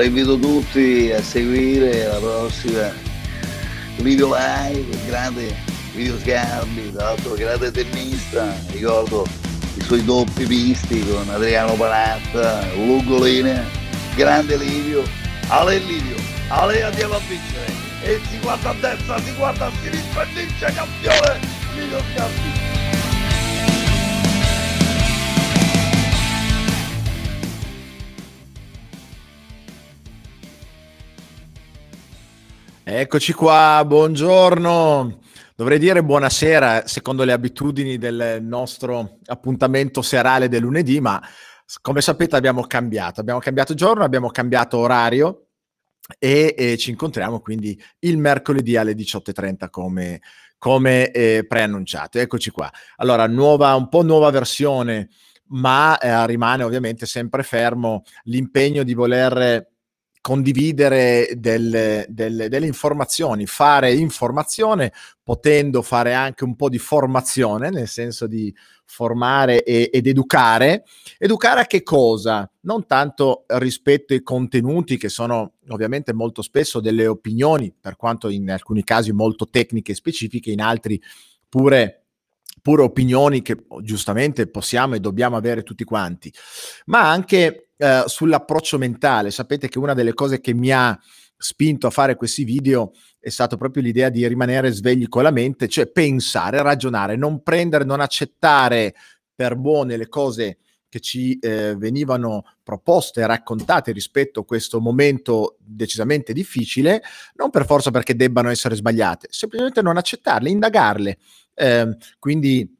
Allora invito tutti a seguire la prossima video live, grande video schermi, tra l'altro grande tennista, ricordo i suoi doppi visti con Adriano Panatta, Linea, grande Livio, Ale Livio, Ale andiamo a vincere, e si guarda a destra, si guarda a sinistra e vince campione, video schermi. Eccoci qua, buongiorno. Dovrei dire buonasera secondo le abitudini del nostro appuntamento serale del lunedì, ma come sapete abbiamo cambiato. Abbiamo cambiato giorno, abbiamo cambiato orario e, e ci incontriamo quindi il mercoledì alle 18.30 come, come eh, preannunciato. Eccoci qua. Allora, nuova, un po' nuova versione, ma eh, rimane ovviamente sempre fermo l'impegno di voler condividere delle, delle, delle, informazioni, fare informazione, potendo fare anche un po' di formazione, nel senso di formare e, ed educare. Educare a che cosa? Non tanto rispetto ai contenuti, che sono ovviamente molto spesso delle opinioni, per quanto in alcuni casi molto tecniche e specifiche, in altri pure pure opinioni che giustamente possiamo e dobbiamo avere tutti quanti, ma anche eh, sull'approccio mentale. Sapete che una delle cose che mi ha spinto a fare questi video è stata proprio l'idea di rimanere svegli con la mente, cioè pensare, ragionare, non prendere, non accettare per buone le cose che ci eh, venivano proposte raccontate rispetto a questo momento decisamente difficile, non per forza perché debbano essere sbagliate, semplicemente non accettarle, indagarle. Eh, quindi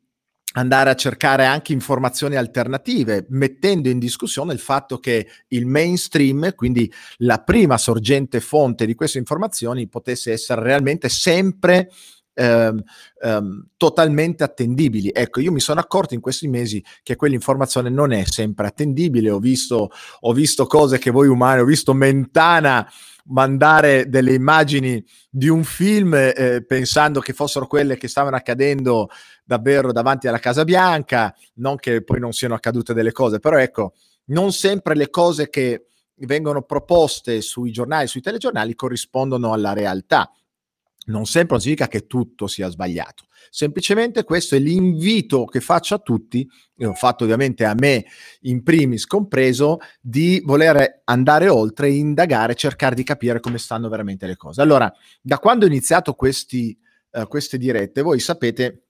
andare a cercare anche informazioni alternative, mettendo in discussione il fatto che il mainstream, quindi la prima sorgente fonte di queste informazioni, potesse essere realmente sempre ehm, ehm, totalmente attendibili. Ecco, io mi sono accorto in questi mesi che quell'informazione non è sempre attendibile. Ho visto, ho visto cose che voi umani, ho visto Mentana mandare delle immagini di un film eh, pensando che fossero quelle che stavano accadendo davvero davanti alla Casa Bianca, non che poi non siano accadute delle cose, però ecco, non sempre le cose che vengono proposte sui giornali, sui telegiornali corrispondono alla realtà. Non sempre significa che tutto sia sbagliato. Semplicemente questo è l'invito che faccio a tutti, e ho fatto ovviamente a me in primis compreso, di voler andare oltre, indagare, cercare di capire come stanno veramente le cose. Allora, da quando ho iniziato questi, uh, queste dirette, voi sapete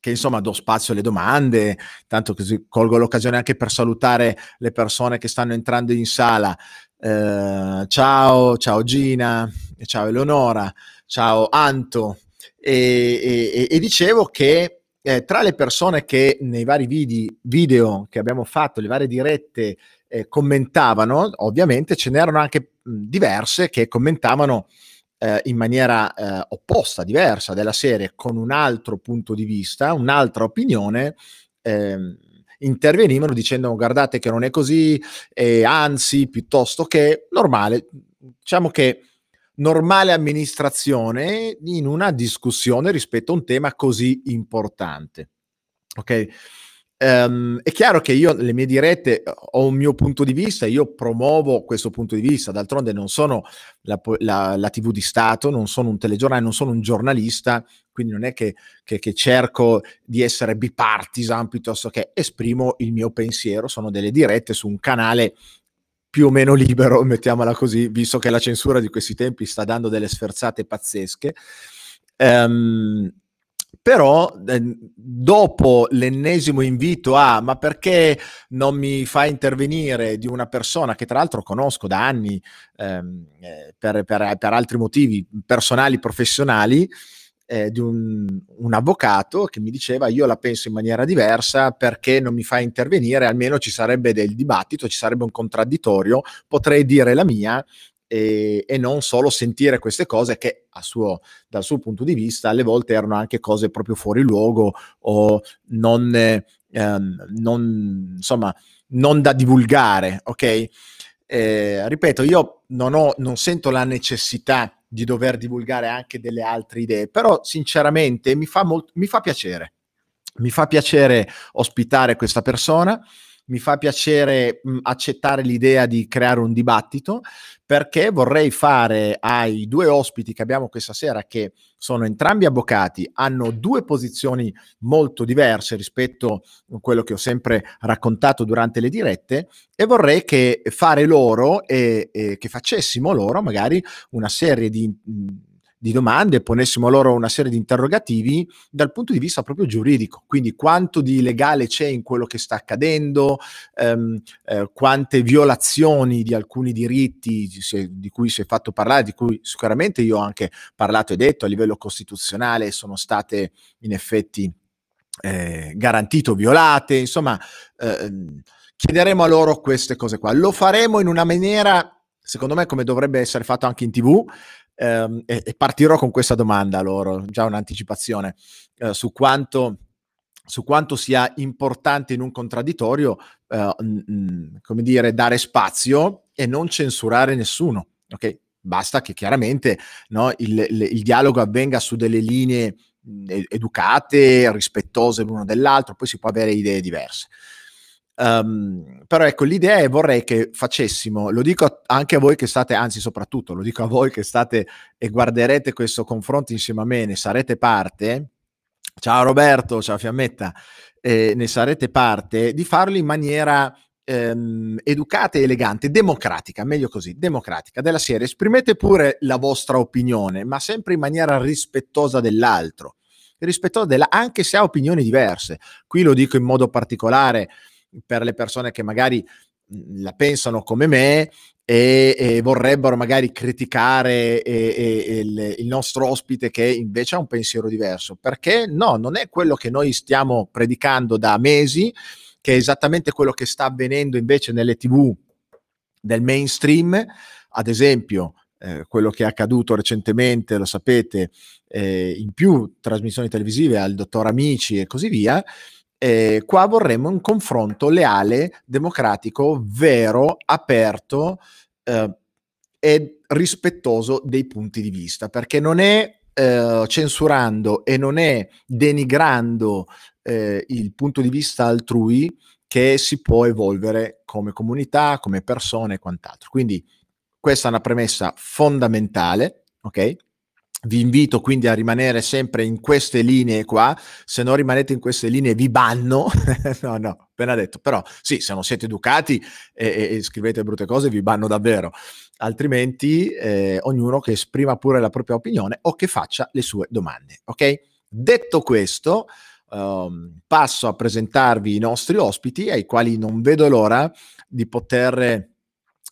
che insomma do spazio alle domande, tanto così colgo l'occasione anche per salutare le persone che stanno entrando in sala. Eh, ciao, ciao Gina, ciao Eleonora, ciao Anto, e, e, e dicevo che eh, tra le persone che nei vari vidi, video che abbiamo fatto, le varie dirette, eh, commentavano, ovviamente ce n'erano anche diverse che commentavano eh, in maniera eh, opposta, diversa della serie, con un altro punto di vista, un'altra opinione. Ehm, intervenivano dicendo guardate che non è così, e anzi, piuttosto che normale. Diciamo che normale amministrazione in una discussione rispetto a un tema così importante. Ok? Um, è chiaro che io le mie dirette ho un mio punto di vista, io promuovo questo punto di vista, d'altronde non sono la, la, la TV di Stato, non sono un telegiornale, non sono un giornalista, quindi non è che, che, che, cerco di essere bipartisan piuttosto che esprimo il mio pensiero, sono delle dirette su un canale più o meno libero, mettiamola così, visto che la censura di questi tempi sta dando delle sferzate pazzesche. Um, però eh, dopo l'ennesimo invito a ma perché non mi fa intervenire di una persona che tra l'altro conosco da anni ehm, eh, per, per, per, altri motivi personali, professionali, eh, di un, un, avvocato che mi diceva io la penso in maniera diversa perché non mi fa intervenire, almeno ci sarebbe del dibattito, ci sarebbe un contraddittorio, potrei dire la mia e, e non solo sentire queste cose che suo, dal suo punto di vista alle volte erano anche cose proprio fuori luogo o non, eh, non, insomma, non da divulgare, ok? Eh, ripeto, io non, ho, non sento la necessità di dover divulgare anche delle altre idee, però sinceramente mi fa, molt- mi fa piacere. Mi fa piacere ospitare questa persona, mi fa piacere mh, accettare l'idea di creare un dibattito perché vorrei fare ai due ospiti che abbiamo questa sera, che sono entrambi avvocati, hanno due posizioni molto diverse rispetto a quello che ho sempre raccontato durante le dirette, e vorrei che fare loro e, e che facessimo loro magari una serie di di domande, ponessimo loro una serie di interrogativi dal punto di vista proprio giuridico, quindi quanto di legale c'è in quello che sta accadendo, ehm, eh, quante violazioni di alcuni diritti se, di cui si è fatto parlare, di cui sicuramente io ho anche parlato e detto a livello costituzionale sono state in effetti eh, garantite o violate, insomma eh, chiederemo a loro queste cose qua. Lo faremo in una maniera secondo me come dovrebbe essere fatto anche in tv ehm, e, e, partirò con questa domanda loro, già un'anticipazione, eh, su quanto su quanto sia importante in un contraddittorio, eh, mh, come dire, dare spazio e non censurare nessuno. Ok? Basta che chiaramente no, il, il, il, dialogo avvenga su delle linee educate, rispettose l'uno dell'altro, poi si può avere idee diverse. Um, però ecco, l'idea è vorrei che facessimo, lo dico anche a voi che state, anzi soprattutto lo dico a voi che state e guarderete questo confronto insieme a me, ne sarete parte. Ciao Roberto, ciao Fiammetta, eh, ne sarete parte, di farlo in maniera ehm, educata e elegante, democratica, meglio così, democratica, della serie. Esprimete pure la vostra opinione, ma sempre in maniera rispettosa dell'altro, rispettosa della, anche se ha opinioni diverse. Qui lo dico in modo particolare per le persone che magari mhmm, la pensano come me e, e vorrebbero magari criticare e, e, il, il, nostro ospite che invece ha un pensiero diverso. Perché no, non è quello che noi stiamo predicando da mesi, che è esattamente quello che sta avvenendo invece nelle tv del mainstream, ad esempio. Eh, quello che è accaduto recentemente, lo sapete, eh, in più trasmissioni televisive al dottor Amici e così via, eh, qua vorremmo un confronto leale, democratico, vero, aperto eh, e rispettoso dei punti di vista, perché non è eh, censurando e non è denigrando eh, il punto di vista altrui che si può evolvere come comunità, come persone e quant'altro. Quindi questa è una premessa fondamentale, ok? Vi invito quindi a rimanere sempre in queste linee qua, se non rimanete in queste linee vi banno, no no, appena detto, però sì, se non siete educati e, e, scrivete brutte cose vi banno davvero, altrimenti eh, ognuno che esprima pure la propria opinione o che faccia le sue domande, ok? Detto questo, um, passo a presentarvi i nostri ospiti ai quali non vedo l'ora di poter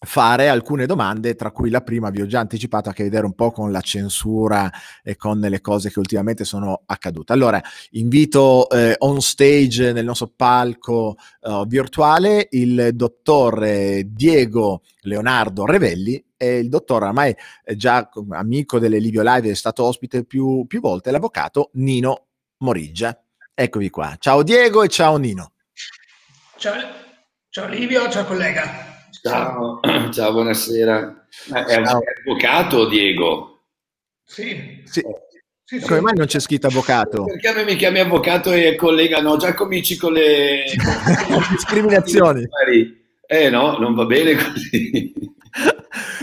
fare alcune domande, tra cui la prima vi ho già anticipato a che vedere un po' con la censura e con le cose che ultimamente sono accadute. Allora, invito eh, on stage nel nostro palco uh, virtuale il dottor eh, Diego Leonardo Revelli e il dottor, ormai già amico delle Livio Live, è stato ospite più, più volte, l'avvocato Nino Moriggia. Eccovi qua. Ciao Diego e ciao Nino. Ciao, ciao Livio, ciao collega. Ciao, ciao buonasera. È un avvocato Diego? Sì. sì. Sì, Come mai non c'è scritto avvocato? Perché a me mi chiami avvocato e collega, no, già cominci con le discriminazioni. Eh no, non va bene così.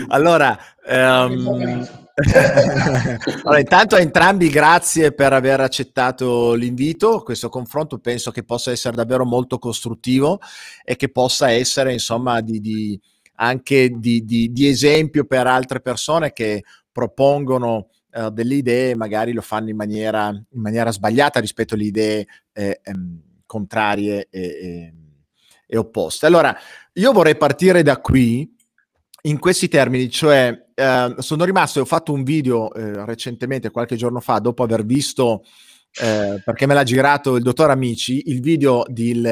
allora, um, allora, intanto a entrambi grazie per aver accettato l'invito. Questo confronto penso che possa essere davvero molto costruttivo e che possa essere, insomma, di, di, anche di, di, esempio per altre persone che propongono uh, delle idee, magari lo fanno in maniera, in maniera sbagliata rispetto alle idee eh, ehm, contrarie e, e, e opposte. Allora, io vorrei partire da qui in questi termini, cioè eh, sono rimasto e ho fatto un video eh, recentemente, qualche giorno fa, dopo aver visto, eh, perché me l'ha girato il dottor Amici, il video di,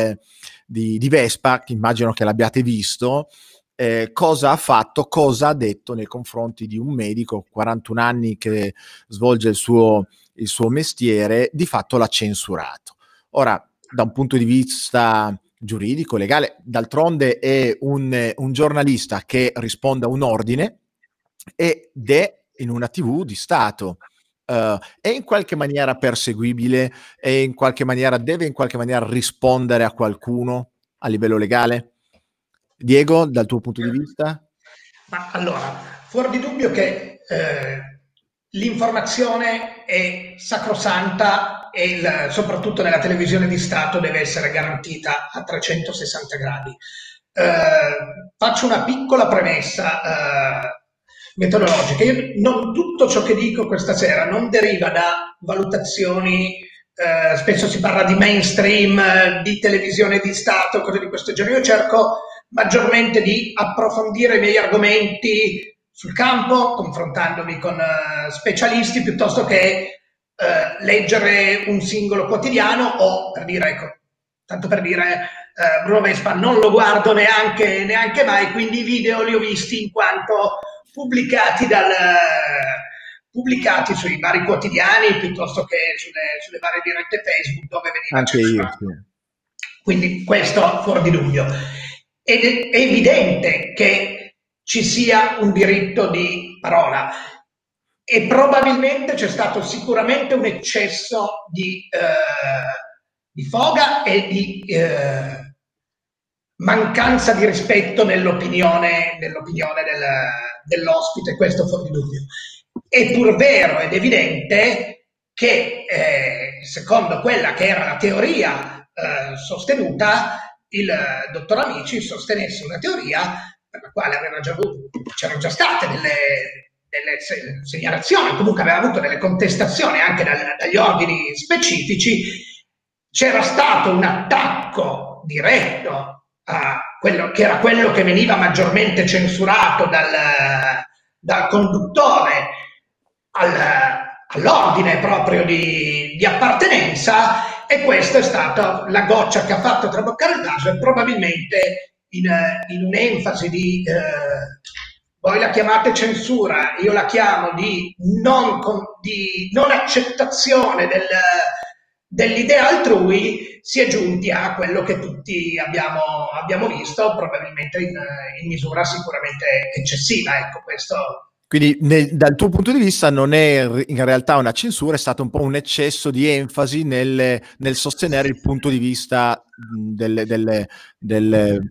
di, di Vespa, che immagino che l'abbiate visto, eh, cosa ha fatto, cosa ha detto nei confronti di un medico, 41 anni che svolge il suo, il suo mestiere, di fatto l'ha censurato. Ora, da un punto di vista giuridico, legale. D'altronde è un, un giornalista che risponde a un ordine ed è in una TV di Stato. Uh, è in qualche maniera perseguibile e in qualche maniera deve in qualche maniera rispondere a qualcuno a livello legale? Diego, dal tuo punto di vista? Ma allora, fuori di dubbio che eh, l'informazione è sacrosanta e il, soprattutto nella televisione di Stato deve essere garantita a 360 gradi. Eh, faccio una piccola premessa eh, metodologica. Io non tutto ciò che dico questa sera non deriva da valutazioni, eh, spesso si parla di mainstream, di televisione di Stato, cose di questo genere. Io cerco maggiormente di approfondire i miei argomenti sul campo, confrontandomi con uh, specialisti, piuttosto che uh, leggere un singolo quotidiano o, per dire, ecco, tanto per dire, uh, Bruno Vespa non lo guardo neanche, neanche mai, quindi i video li ho visti in quanto pubblicati, dal, pubblicati sui vari quotidiani piuttosto che sulle, sulle varie dirette Facebook dove veniva Anche io, sì. Quindi questo fuori di dubbio. Ed è evidente che ci sia un diritto di parola e probabilmente c'è stato sicuramente un eccesso di, eh, di foga e di eh, mancanza di rispetto nell'opinione, nell'opinione del, dell'ospite, questo fuori dubbio. È pur vero ed evidente che eh, secondo quella che era la teoria eh, sostenuta, il dottor Amici sostenesse una teoria per la quale già avuto, c'erano già state delle, delle segnalazioni, comunque aveva avuto delle contestazioni anche dal, dagli ordini specifici, c'era stato un attacco diretto a quello che era quello che veniva maggiormente censurato dal, dal conduttore al, all'ordine proprio di, di appartenenza e questa è stata la goccia che ha fatto traboccare il naso e probabilmente in, in un'enfasi di, eh, voi la chiamate censura, io la chiamo di non, di non accettazione del, dell'idea altrui, si è giunti a quello che tutti abbiamo, abbiamo visto, probabilmente in, in misura sicuramente eccessiva. Ecco, questo quindi nel, dal tuo punto di vista non è in realtà una censura, è stato un po' un eccesso di enfasi nel, nel sostenere il punto di vista del, del, del,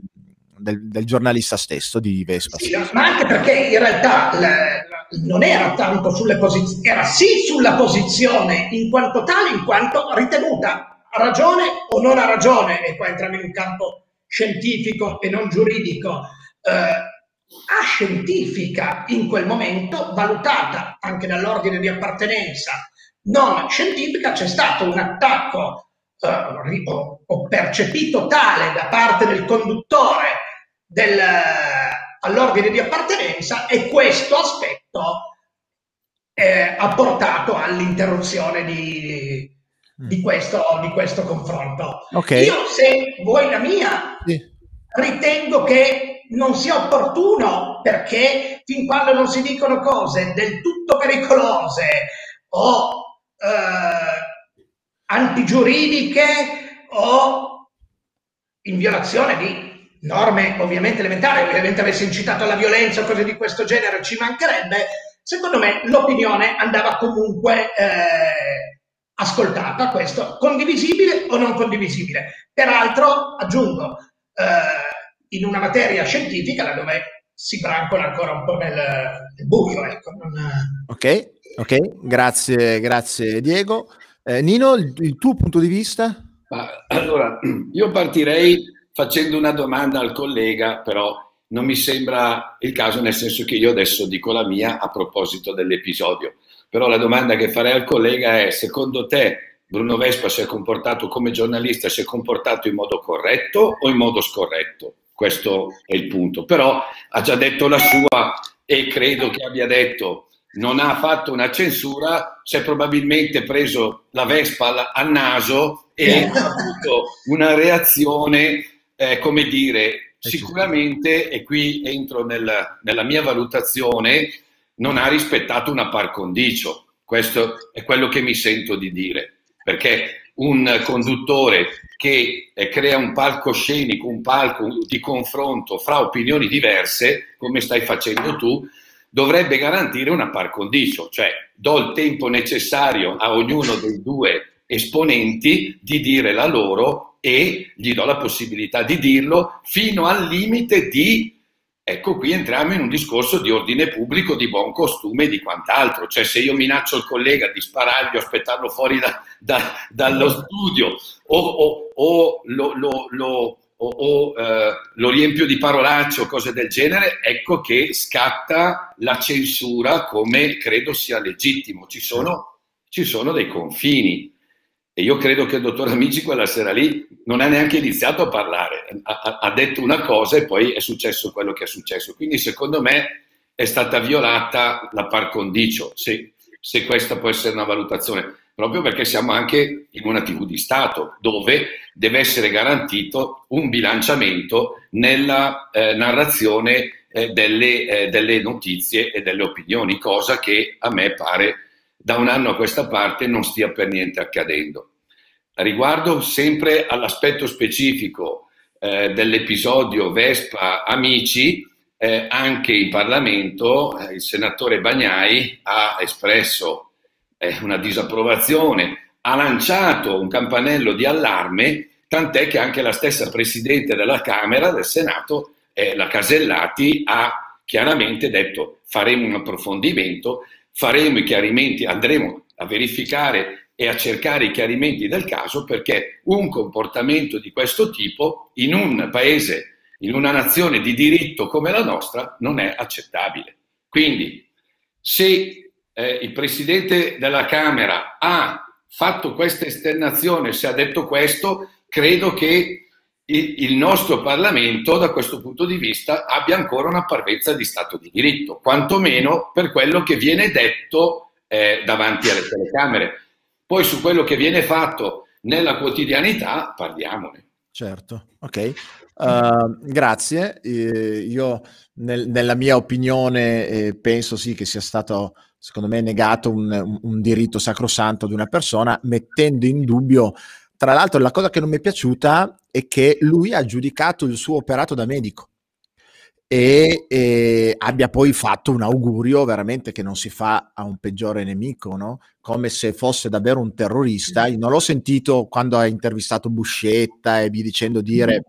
del giornalista stesso di Vespa. Sì, ma anche perché in realtà la, non era tanto sulle posizioni, era sì sulla posizione in quanto tale, in quanto ritenuta a ragione o non ha ragione, e qua entriamo in un campo scientifico e non giuridico. Eh, ascientifica in quel momento, valutata anche dall'ordine di appartenenza non scientifica, c'è stato un attacco eh, o, percepito tale da parte del conduttore del, all'ordine di appartenenza e questo aspetto eh, ha portato all'interruzione di, di, questo, di questo confronto. Okay. Io se vuoi la mia, sì. ritengo che non sia opportuno perché fin quando non si dicono cose del tutto pericolose o eh, antigiuridiche o in violazione di norme ovviamente elementari, ovviamente avesse incitato alla violenza o cose di questo genere ci mancherebbe, secondo me l'opinione andava comunque eh, ascoltata, questo condivisibile o non condivisibile. Peraltro, aggiungo, eh, in una materia scientifica là dove si brancola ancora un po' nel, nel buio. Ecco. Non... Ok, ok, grazie, grazie Diego. Eh, Nino, il, il, tuo punto di vista? allora, io partirei facendo una domanda al collega, però non mi sembra il caso, nel senso che io adesso dico la mia a proposito dell'episodio. Però la domanda che farei al collega è, secondo te Bruno Vespa si è comportato come giornalista, si è comportato in modo corretto o in modo scorretto? questo è il punto. Però ha già detto la sua e credo che abbia detto non ha fatto una censura, si è probabilmente preso la Vespa al, naso e ha avuto una reazione, eh, come dire, eh, sicuramente, e qui entro nel, nella mia valutazione, non ha rispettato una par condicio. Questo è quello che mi sento di dire, perché un conduttore che eh, crea un palcoscenico, un palco di confronto fra opinioni diverse, come stai facendo tu, dovrebbe garantire una par condicio, cioè do il tempo necessario a ognuno dei due esponenti di dire la loro e gli do la possibilità di dirlo fino al limite di Ecco, qui entriamo in un discorso di ordine pubblico, di buon costume e di quant'altro. Cioè, se io minaccio il collega di sparargli o aspettarlo fuori da, da, dallo studio o, o, o lo, lo, lo, o eh, lo, riempio di parolacce o cose del genere, ecco che scatta la censura come credo sia legittimo. Ci sono, ci sono dei confini. E io credo che il dottor Amici quella sera lì non ha neanche iniziato a parlare, ha, ha, detto una cosa e poi è successo quello che è successo. Quindi secondo me è stata violata la par condicio, se, se questa può essere una valutazione, proprio perché siamo anche in una TV di Stato dove deve essere garantito un bilanciamento nella eh, narrazione eh, delle, eh, delle notizie e delle opinioni, cosa che a me pare da un anno a questa parte non stia per niente accadendo. Riguardo sempre all'aspetto specifico eh, dell'episodio Vespa Amici, eh, anche in Parlamento eh, il senatore Bagnai ha espresso eh, una disapprovazione, ha lanciato un campanello di allarme, tant'è che anche la stessa Presidente della Camera del Senato, eh, la Casellati, ha chiaramente detto faremo un approfondimento faremo i chiarimenti, andremo a verificare e a cercare i chiarimenti del caso perché un comportamento di questo tipo in un paese, in una nazione di diritto come la nostra non è accettabile. Quindi se eh, il Presidente della Camera ha fatto questa esternazione, se ha detto questo, credo che il nostro Parlamento da questo punto di vista abbia ancora una parvenza di Stato di diritto, quantomeno per quello che viene detto eh, davanti alle telecamere. Poi su quello che viene fatto nella quotidianità parliamone. Certo, ok. Uh, grazie. Eh, io nel, nella mia opinione eh, penso sì che sia stato, secondo me, negato un, un, diritto sacrosanto di una persona, mettendo in dubbio tra l'altro, la cosa che non mi è piaciuta è che lui ha giudicato il suo operato da medico e, e, abbia poi fatto un augurio veramente che non si fa a un peggiore nemico, no? come se fosse davvero un terrorista. Io non l'ho sentito quando ha intervistato Buscetta e vi dicendo dire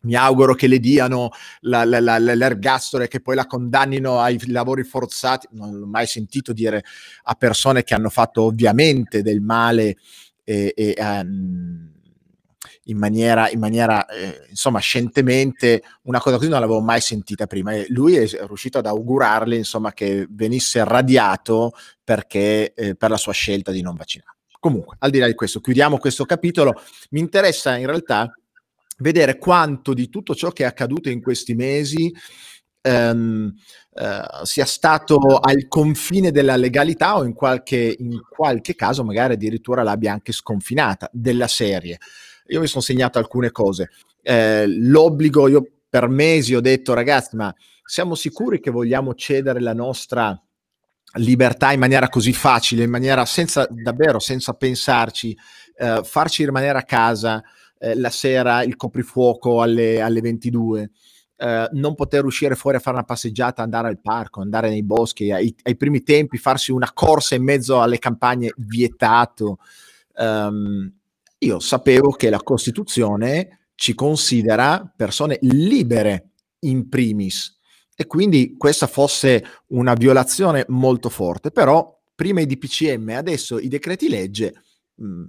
mi auguro che le diano la, la, la, l'ergastolo e che poi la condannino ai lavori forzati. Non l'ho mai sentito dire a persone che hanno fatto ovviamente del male e, e um, in maniera, in maniera eh, insomma, scientemente una cosa così non l'avevo mai sentita prima. E lui è riuscito ad augurarle, insomma, che venisse radiato perché, eh, per la sua scelta di non vaccinare. Comunque, al di là di questo, chiudiamo questo capitolo. Mi interessa in realtà vedere quanto di tutto ciò che è accaduto in questi mesi ehm, eh, sia stato al confine della legalità o in qualche, in qualche caso magari addirittura l'abbia anche sconfinata della serie. Io mi sono segnato alcune cose. Eh, l'obbligo, io per mesi ho detto ragazzi, ma siamo sicuri che vogliamo cedere la nostra libertà in maniera così facile, in maniera senza davvero senza pensarci, eh, farci rimanere a casa eh, la sera il coprifuoco alle, alle 22 eh, non poter uscire fuori a fare una passeggiata, andare al parco, andare nei boschi, ai, ai primi tempi farsi una corsa in mezzo alle campagne vietato. Um, io sapevo che la Costituzione ci considera persone libere in primis e quindi questa fosse una violazione molto forte, però prima i DPCM, adesso i decreti legge, mm,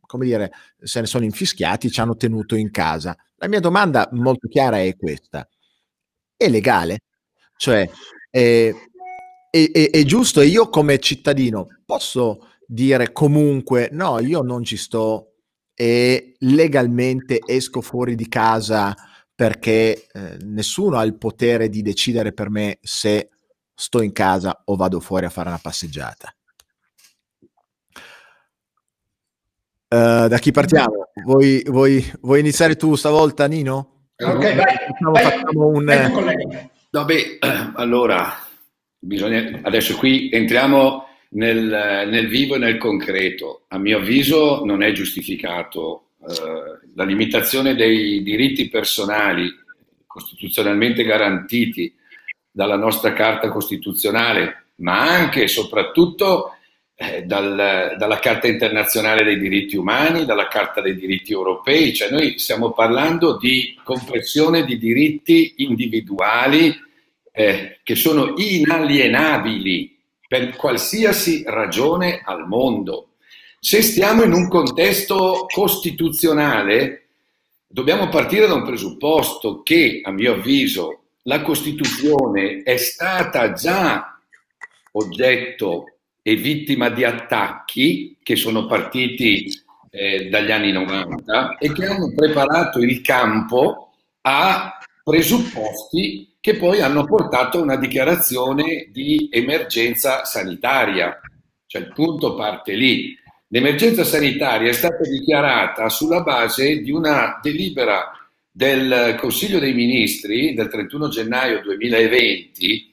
come dire, se ne sono infischiati, ci hanno tenuto in casa. La mia domanda molto chiara è questa. È legale? Cioè, è, è, è, è giusto e io come cittadino posso dire comunque no, io non ci sto e legalmente esco fuori di casa perché eh, nessuno ha il potere di decidere per me se sto in casa o vado fuori a fare una passeggiata. Uh, da chi partiamo? Vuoi, vuoi, vuoi, iniziare tu stavolta, Nino? Ok, vai. Facciamo, vai. facciamo un... Vabbè, allora, bisogna... adesso qui entriamo nel, nel, vivo e nel concreto. A mio avviso non è giustificato. Uh, la limitazione dei diritti personali costituzionalmente garantiti dalla nostra Carta Costituzionale, ma anche e soprattutto eh, dal, dalla Carta internazionale dei diritti umani, dalla Carta dei diritti europei, cioè noi stiamo parlando di compressione di diritti individuali eh, che sono inalienabili per qualsiasi ragione al mondo. Se stiamo in un contesto costituzionale, dobbiamo partire da un presupposto che, a mio avviso, la Costituzione è stata già oggetto e vittima di attacchi che sono partiti eh, dagli anni 90 e che hanno preparato il campo a presupposti che poi hanno portato a una dichiarazione di emergenza sanitaria. Cioè il punto parte lì. L'emergenza sanitaria è stata dichiarata sulla base di una delibera del Consiglio dei Ministri del 31 gennaio 2020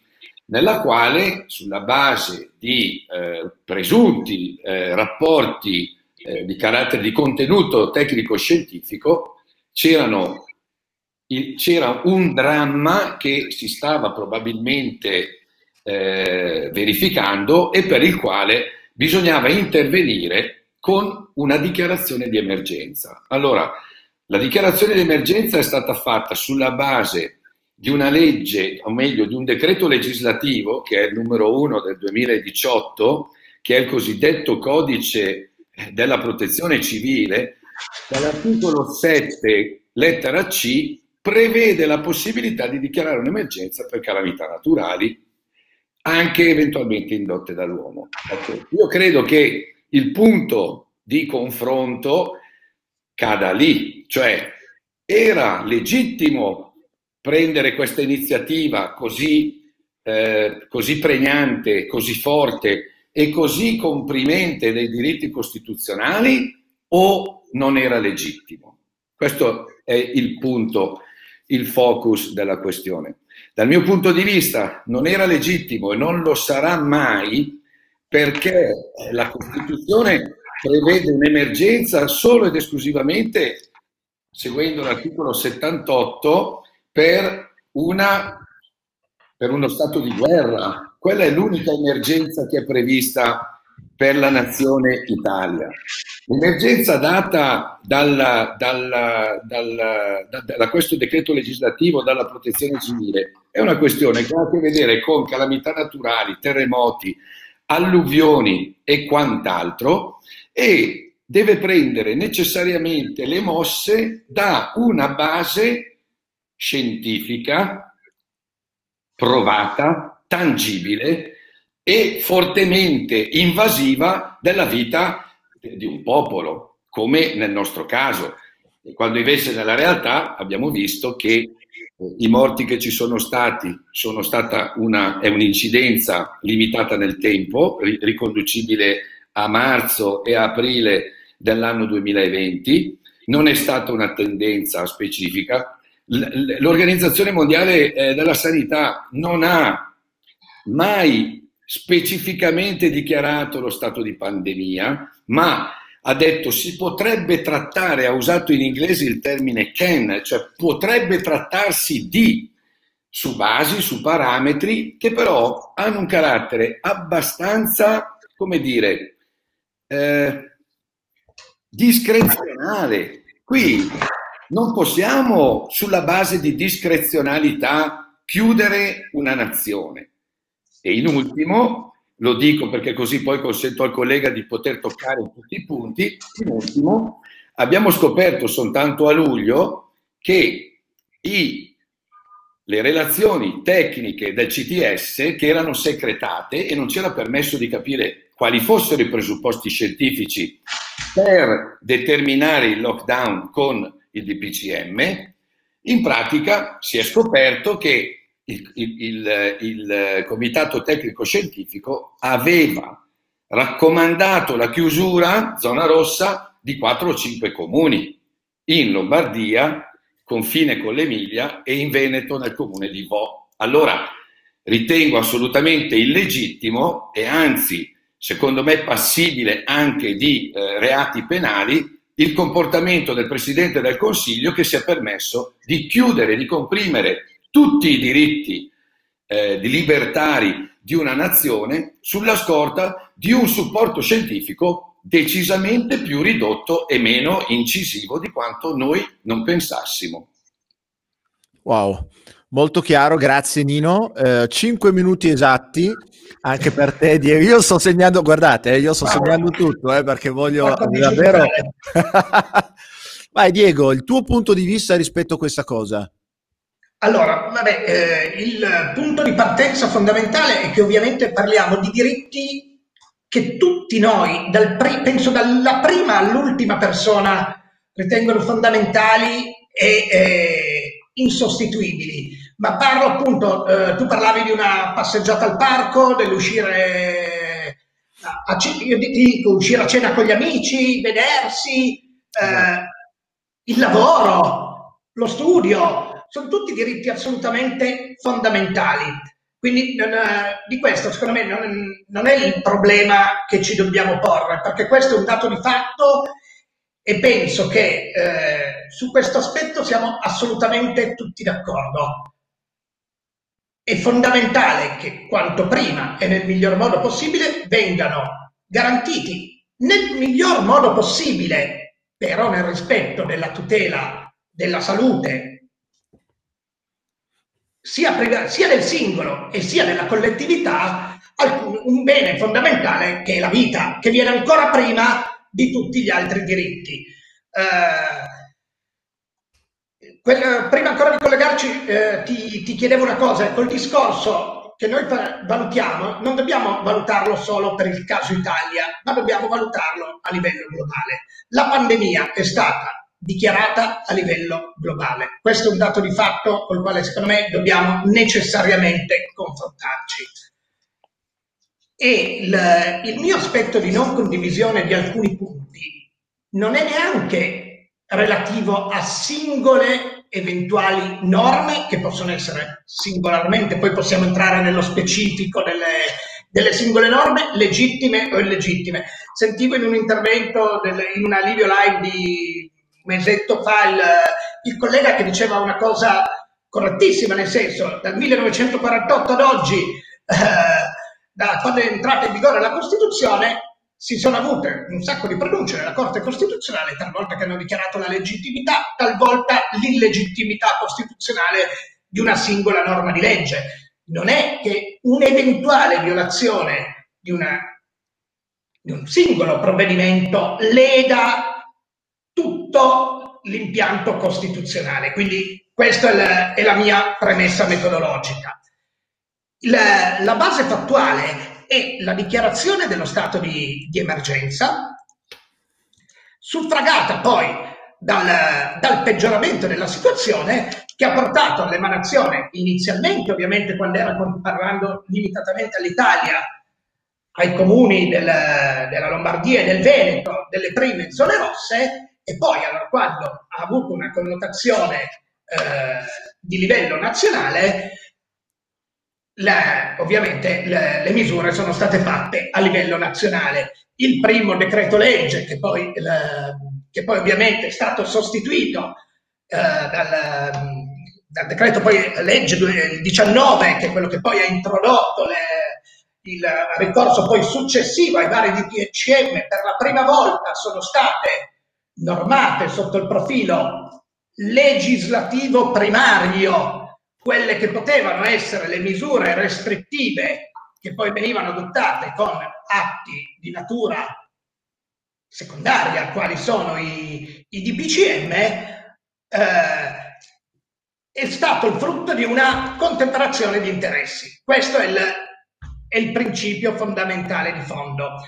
nella quale sulla base di eh, presunti eh, rapporti eh, di carattere di contenuto tecnico-scientifico c'era un dramma che si stava probabilmente eh, verificando e per il quale bisognava intervenire con una dichiarazione di emergenza. Allora, la dichiarazione di emergenza è stata fatta sulla base di una legge, o meglio di un decreto legislativo, che è il numero 1 del 2018, che è il cosiddetto codice della protezione civile, dall'articolo 7, lettera C, prevede la possibilità di dichiarare un'emergenza per calamità naturali, anche eventualmente indotte dall'uomo. Ecco, io credo che il punto di confronto cada lì, cioè era legittimo prendere questa iniziativa così, eh, così pregnante, così forte e così comprimente dei diritti costituzionali o non era legittimo? Questo è il punto, il focus della questione. Dal mio punto di vista non era legittimo e non lo sarà mai perché la Costituzione prevede un'emergenza solo ed esclusivamente seguendo l'articolo 78 per, una, per uno stato di guerra. Quella è l'unica emergenza che è prevista per la nazione Italia. L'emergenza data dalla, dalla, dalla, da, da, questo decreto legislativo, dalla protezione civile, è una questione che ha a che vedere con calamità naturali, terremoti, alluvioni e quant'altro e deve prendere necessariamente le mosse da una base scientifica, provata, tangibile e fortemente invasiva della vita di un popolo, come nel nostro caso. Quando invece nella realtà abbiamo visto che eh, i morti che ci sono stati sono stata una, è un'incidenza limitata nel tempo, riconducibile a marzo e aprile dell'anno 2020, non è stata una tendenza specifica, L'Organizzazione Mondiale eh, della Sanità non ha mai specificamente dichiarato lo stato di pandemia, ma ha detto si potrebbe trattare, ha usato in inglese il termine can, cioè potrebbe trattarsi di, su basi, su parametri che però hanno un carattere abbastanza, come dire, eh, discrezionale. Qui non possiamo sulla base di discrezionalità chiudere una nazione. E in ultimo, lo dico perché così poi consento al collega di poter toccare tutti i punti, in ultimo, abbiamo scoperto soltanto a luglio che i, le relazioni tecniche del CTS che erano segretate e non c'era permesso di capire quali fossero i presupposti scientifici per determinare il lockdown con il DPCM, in pratica si è scoperto che il, il, il, il Comitato Tecnico Scientifico aveva raccomandato la chiusura, zona rossa, di 4 o 5 comuni, in Lombardia, confine con l'Emilia, e in Veneto, nel comune di Vo. Allora, ritengo assolutamente illegittimo e anzi, secondo me, passibile anche di eh, reati penali il comportamento del Presidente del Consiglio che si è permesso di chiudere, di comprimere tutti i diritti eh, di libertari di una nazione sulla scorta di un supporto scientifico decisamente più ridotto e meno incisivo di quanto noi non pensassimo. Wow, molto chiaro, grazie Nino. Eh, cinque minuti esatti anche per te, Diego. Io sto segnando, guardate, eh, io sto segnando tutto eh, perché voglio davvero. Vai, Diego, il tuo punto di vista rispetto a questa cosa? Allora, vabbè, eh, il punto di partenza fondamentale è che ovviamente parliamo di diritti che tutti noi, dal pri- penso dalla prima all'ultima persona, ritengono fondamentali e eh, insostituibili. Ma parlo appunto, eh, tu parlavi di una passeggiata al parco, dell'uscire a, a, io dico, uscire a cena con gli amici, vedersi, eh, il lavoro, lo studio, sono tutti diritti assolutamente fondamentali. Quindi non, di questo secondo me non, non, è il problema che ci dobbiamo porre, perché questo è un dato di fatto e penso che eh, su questo aspetto siamo assolutamente tutti d'accordo. È fondamentale che quanto prima e nel miglior modo possibile vengano garantiti nel miglior modo possibile, però nel rispetto della tutela della salute sia, sia del singolo e sia della collettività alcun, un bene fondamentale che è la vita, che viene ancora prima di tutti gli altri diritti. Eh, quel, prima ancora di collegarci eh, ti, ti, chiedevo una cosa, col discorso che noi valutiamo, non dobbiamo valutarlo solo per il caso Italia, ma dobbiamo valutarlo a livello globale. La pandemia è stata dichiarata a livello globale. Questo è un dato di fatto col quale secondo me dobbiamo necessariamente confrontarci. E il, il mio aspetto di non condivisione di alcuni punti non è neanche relativo a singole eventuali norme che possono essere singolarmente, poi possiamo entrare nello specifico delle, delle singole norme, legittime o illegittime. Sentivo in un intervento, del, in una video live di mesetto fa il, il collega che diceva una cosa correttissima, nel senso, dal 1948 ad oggi, eh, da quando è entrata in vigore la Costituzione, si sono avute un sacco di pronunce nella Corte Costituzionale, talvolta che hanno dichiarato la legittimità, talvolta l'illegittimità costituzionale di una singola norma di legge. Non è che un'eventuale violazione di, una, di un singolo provvedimento leda tutto l'impianto costituzionale. Quindi questa è la, è la mia premessa metodologica. La, la, base fattuale è la dichiarazione dello stato di, di emergenza, suffragata poi dal, dal, peggioramento della situazione che ha portato all'emanazione, inizialmente ovviamente quando era parlando limitatamente all'Italia, ai comuni del, della Lombardia e del Veneto, delle prime zone rosse, e poi allora, quando ha avuto una connotazione eh, di livello nazionale, la, ovviamente le, le, misure sono state fatte a livello nazionale. Il primo decreto legge, che poi, la, che poi ovviamente è stato sostituito eh, dal, dal, decreto poi legge 19, che è quello che poi ha introdotto le, il ricorso poi successivo ai vari DPCM, per la prima volta sono state normate sotto il profilo legislativo primario, quelle che potevano essere le misure restrittive che poi venivano adottate con atti di natura secondaria, quali sono i, i DPCM, eh, è stato il frutto di una contemperazione di interessi. Questo è il, è il principio fondamentale di fondo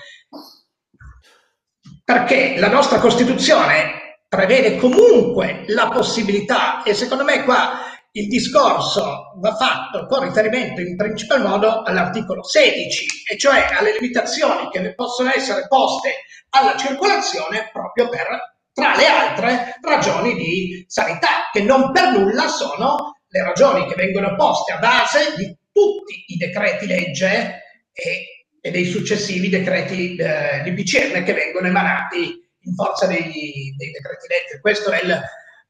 perché la nostra Costituzione prevede comunque la possibilità, e secondo me qua il discorso va fatto con riferimento in principal modo all'articolo 16, e cioè alle limitazioni che possono essere poste alla circolazione proprio per, tra le altre, ragioni di sanità, che non per nulla sono le ragioni che vengono poste a base di tutti i decreti legge e e dei successivi decreti eh, di PCM che vengono emanati in forza dei, dei decreti legge. Questo è il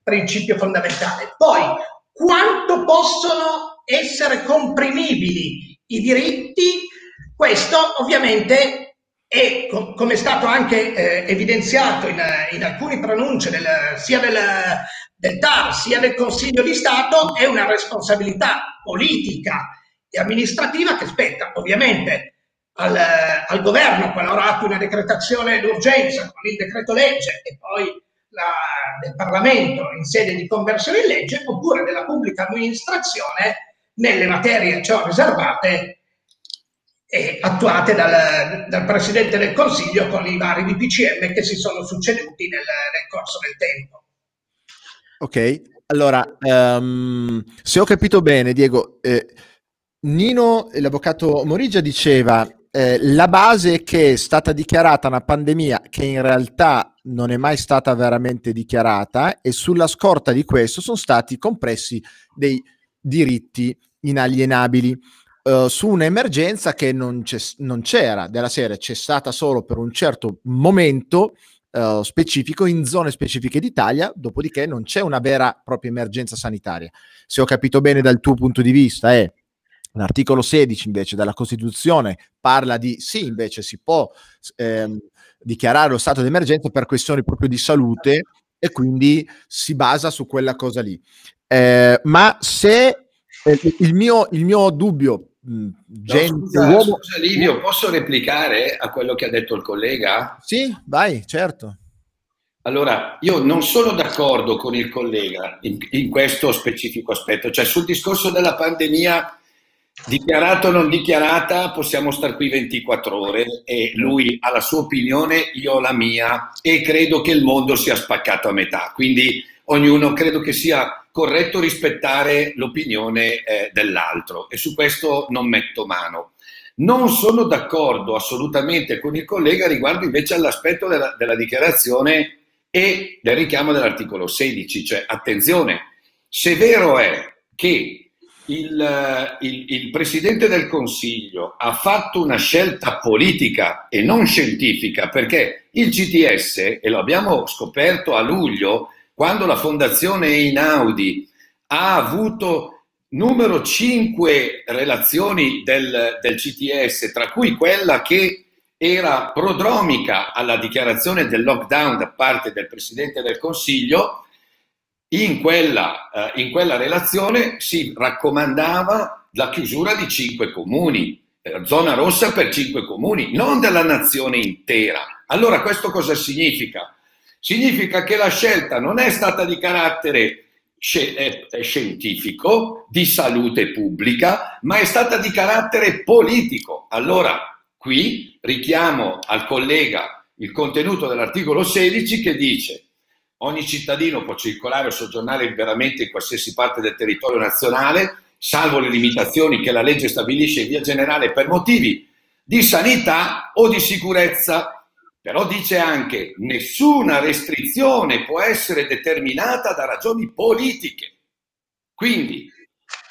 principio fondamentale. Poi, quanto possono essere comprimibili i diritti, questo ovviamente è, come è stato anche eh, evidenziato in, in, alcune pronunce del, sia del, del TAR sia del Consiglio di Stato, è una responsabilità politica e amministrativa che spetta ovviamente al, al governo qualora attua una decretazione d'urgenza con il decreto legge e poi la, del Parlamento in sede di conversione in legge oppure della pubblica amministrazione nelle materie ciò riservate e attuate dal, dal, Presidente del Consiglio con i vari DPCM che si sono succeduti nel, nel corso del tempo. Ok, allora, um, se ho capito bene, Diego, eh, Nino, l'avvocato Morigia, diceva eh, la base è che è stata dichiarata una pandemia che in realtà non è mai stata veramente dichiarata e sulla scorta di questo sono stati compressi dei diritti inalienabili. Uh, su un'emergenza che non, non, c'era della serie, c'è stata solo per un certo momento uh, specifico in zone specifiche d'Italia, dopodiché non c'è una vera propria emergenza sanitaria. Se ho capito bene dal tuo punto di vista è L'articolo 16 invece della Costituzione parla di sì, invece si può ehm, dichiarare lo stato di emergenza per questioni proprio di salute e quindi si basa su quella cosa lì. Eh, ma se eh, il, mio, il mio dubbio, mh, gente, no, scusa, uomo, scusa Livio, posso replicare a quello che ha detto il collega? Sì, vai, certo. Allora, io non sono d'accordo con il collega in, in questo specifico aspetto, cioè sul discorso della pandemia Dichiarata o non dichiarata, possiamo star qui 24 ore e lui ha la sua opinione, io ho la mia e credo che il mondo sia spaccato a metà. Quindi ognuno credo che sia corretto rispettare l'opinione eh, dell'altro e su questo non metto mano. Non sono d'accordo assolutamente con il collega riguardo invece all'aspetto della, della dichiarazione e del richiamo dell'articolo 16, cioè attenzione, se vero è che il, il, il, Presidente del Consiglio ha fatto una scelta politica e non scientifica perché il CTS, e lo abbiamo scoperto a luglio, quando la Fondazione Einaudi ha avuto numero 5 relazioni del, del CTS, tra cui quella che era prodromica alla dichiarazione del lockdown da parte del Presidente del Consiglio, in quella, eh, in quella relazione si raccomandava la chiusura di cinque comuni, eh, zona rossa per cinque comuni, non della nazione intera. Allora questo cosa significa? Significa che la scelta non è stata di carattere scientifico, di salute pubblica, ma è stata di carattere politico. Allora, qui richiamo al collega il contenuto dell'articolo 16 che dice ogni cittadino può circolare o soggiornare liberamente in qualsiasi parte del territorio nazionale, salvo le limitazioni che la legge stabilisce in via generale per motivi di sanità o di sicurezza. Però dice anche nessuna restrizione può essere determinata da ragioni politiche. Quindi,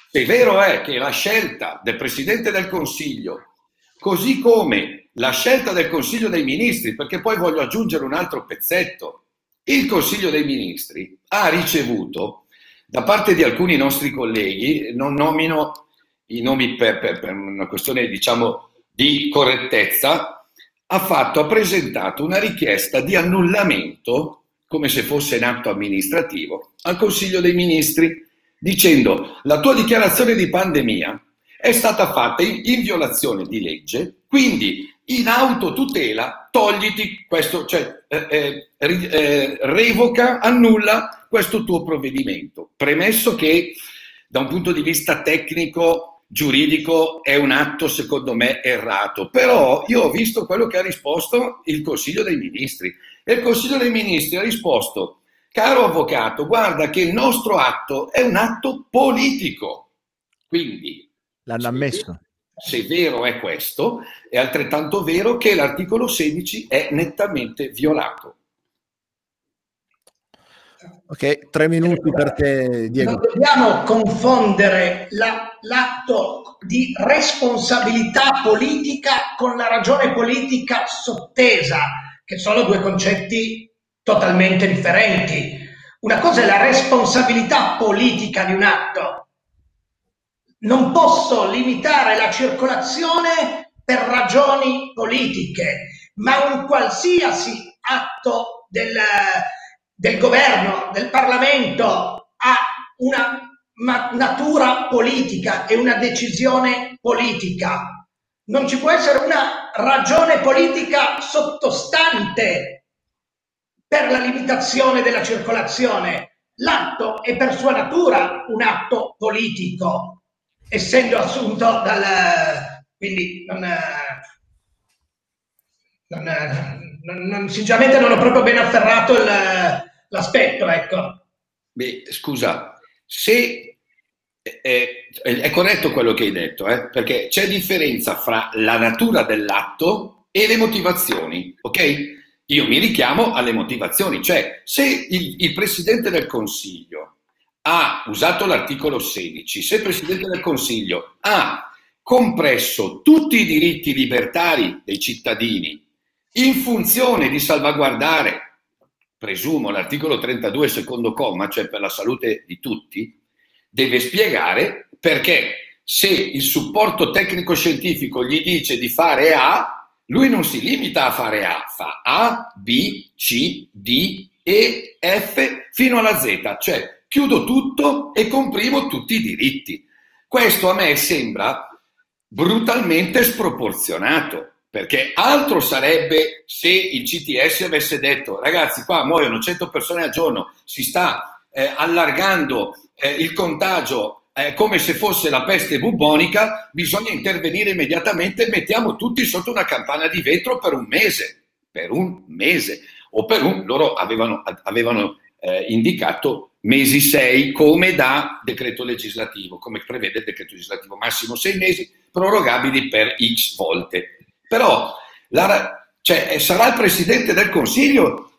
se vero è che la scelta del Presidente del Consiglio, così come la scelta del Consiglio dei Ministri, perché poi voglio aggiungere un altro pezzetto, il Consiglio dei Ministri ha ricevuto da parte di alcuni nostri colleghi, non nomino i nomi per, per, per una questione diciamo di correttezza, ha, fatto, ha presentato una richiesta di annullamento, come se fosse in atto amministrativo, al Consiglio dei Ministri, dicendo la tua dichiarazione di pandemia è stata fatta in, in violazione di legge, quindi in autotutela togliti questo, cioè eh, eh, eh, revoca, annulla questo tuo provvedimento. Premesso che da un punto di vista tecnico, giuridico, è un atto secondo me errato, però io ho visto quello che ha risposto il Consiglio dei Ministri. E il Consiglio dei Ministri ha risposto, caro avvocato, guarda che il nostro atto è un atto politico, quindi... L'hanno ammesso se vero è questo, è altrettanto vero che l'articolo 16 è nettamente violato. Ok, tre minuti per te, Diego. Non dobbiamo confondere la, l'atto di responsabilità politica con la ragione politica sottesa, che sono due concetti totalmente differenti. Una cosa è la responsabilità politica di un atto, non posso limitare la circolazione per ragioni politiche, ma un qualsiasi atto del, del governo, del Parlamento ha una natura politica e una decisione politica. Non ci può essere una ragione politica sottostante per la limitazione della circolazione. L'atto è per sua natura un atto politico, essendo assunto dal... quindi non, non, non, non sinceramente non ho proprio ben afferrato il, l'aspetto, ecco. Beh, scusa, se è, è, corretto quello che hai detto, eh? perché c'è differenza fra la natura dell'atto e le motivazioni, ok? Io mi richiamo alle motivazioni, cioè se il, il Presidente del Consiglio ha usato l'articolo 16, se il Presidente del Consiglio ha compresso tutti i diritti libertari dei cittadini in funzione di salvaguardare, presumo, l'articolo 32 secondo comma, cioè per la salute di tutti, deve spiegare perché se il supporto tecnico-scientifico gli dice di fare A, lui non si limita a fare A, fa A, B, C, D, E, F fino alla Z, cioè chiudo tutto e comprimo tutti i diritti. Questo a me sembra brutalmente sproporzionato, perché altro sarebbe se il CTS avesse detto ragazzi qua muoiono 100 persone al giorno, si sta eh, allargando eh, il contagio è come se fosse la peste bubonica, bisogna intervenire immediatamente e mettiamo tutti sotto una campana di vetro per un mese, per un mese, o per un, loro avevano, avevano eh, indicato mesi sei come da decreto legislativo, come prevede il decreto legislativo, massimo sei mesi, prorogabili per x volte. Però la, cioè, sarà il Presidente del Consiglio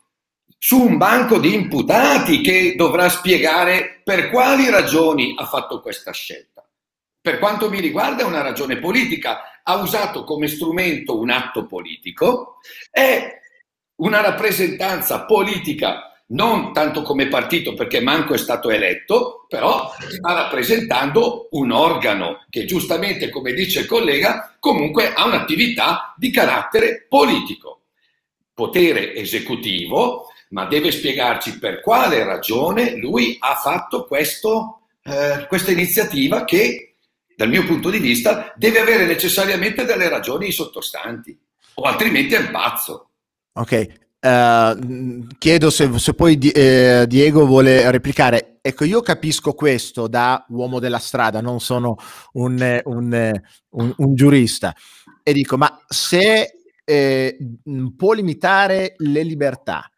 su un banco di imputati che dovrà spiegare per quali ragioni ha fatto questa scelta. Per quanto mi riguarda è una ragione politica, ha usato come strumento un atto politico, è una rappresentanza politica non tanto come partito perché Manco è stato eletto, però sta rappresentando un organo che giustamente, come dice il collega, comunque ha un'attività di carattere politico. Potere esecutivo ma deve spiegarci per quale ragione lui ha fatto questo, eh, questa iniziativa che, dal mio punto di vista, deve avere necessariamente delle ragioni sottostanti, o altrimenti è un pazzo. Ok, uh, chiedo se, se poi eh, Diego vuole replicare. Ecco, io capisco questo da uomo della strada, non sono un, un, un, un giurista, e dico, ma se eh, può limitare le libertà,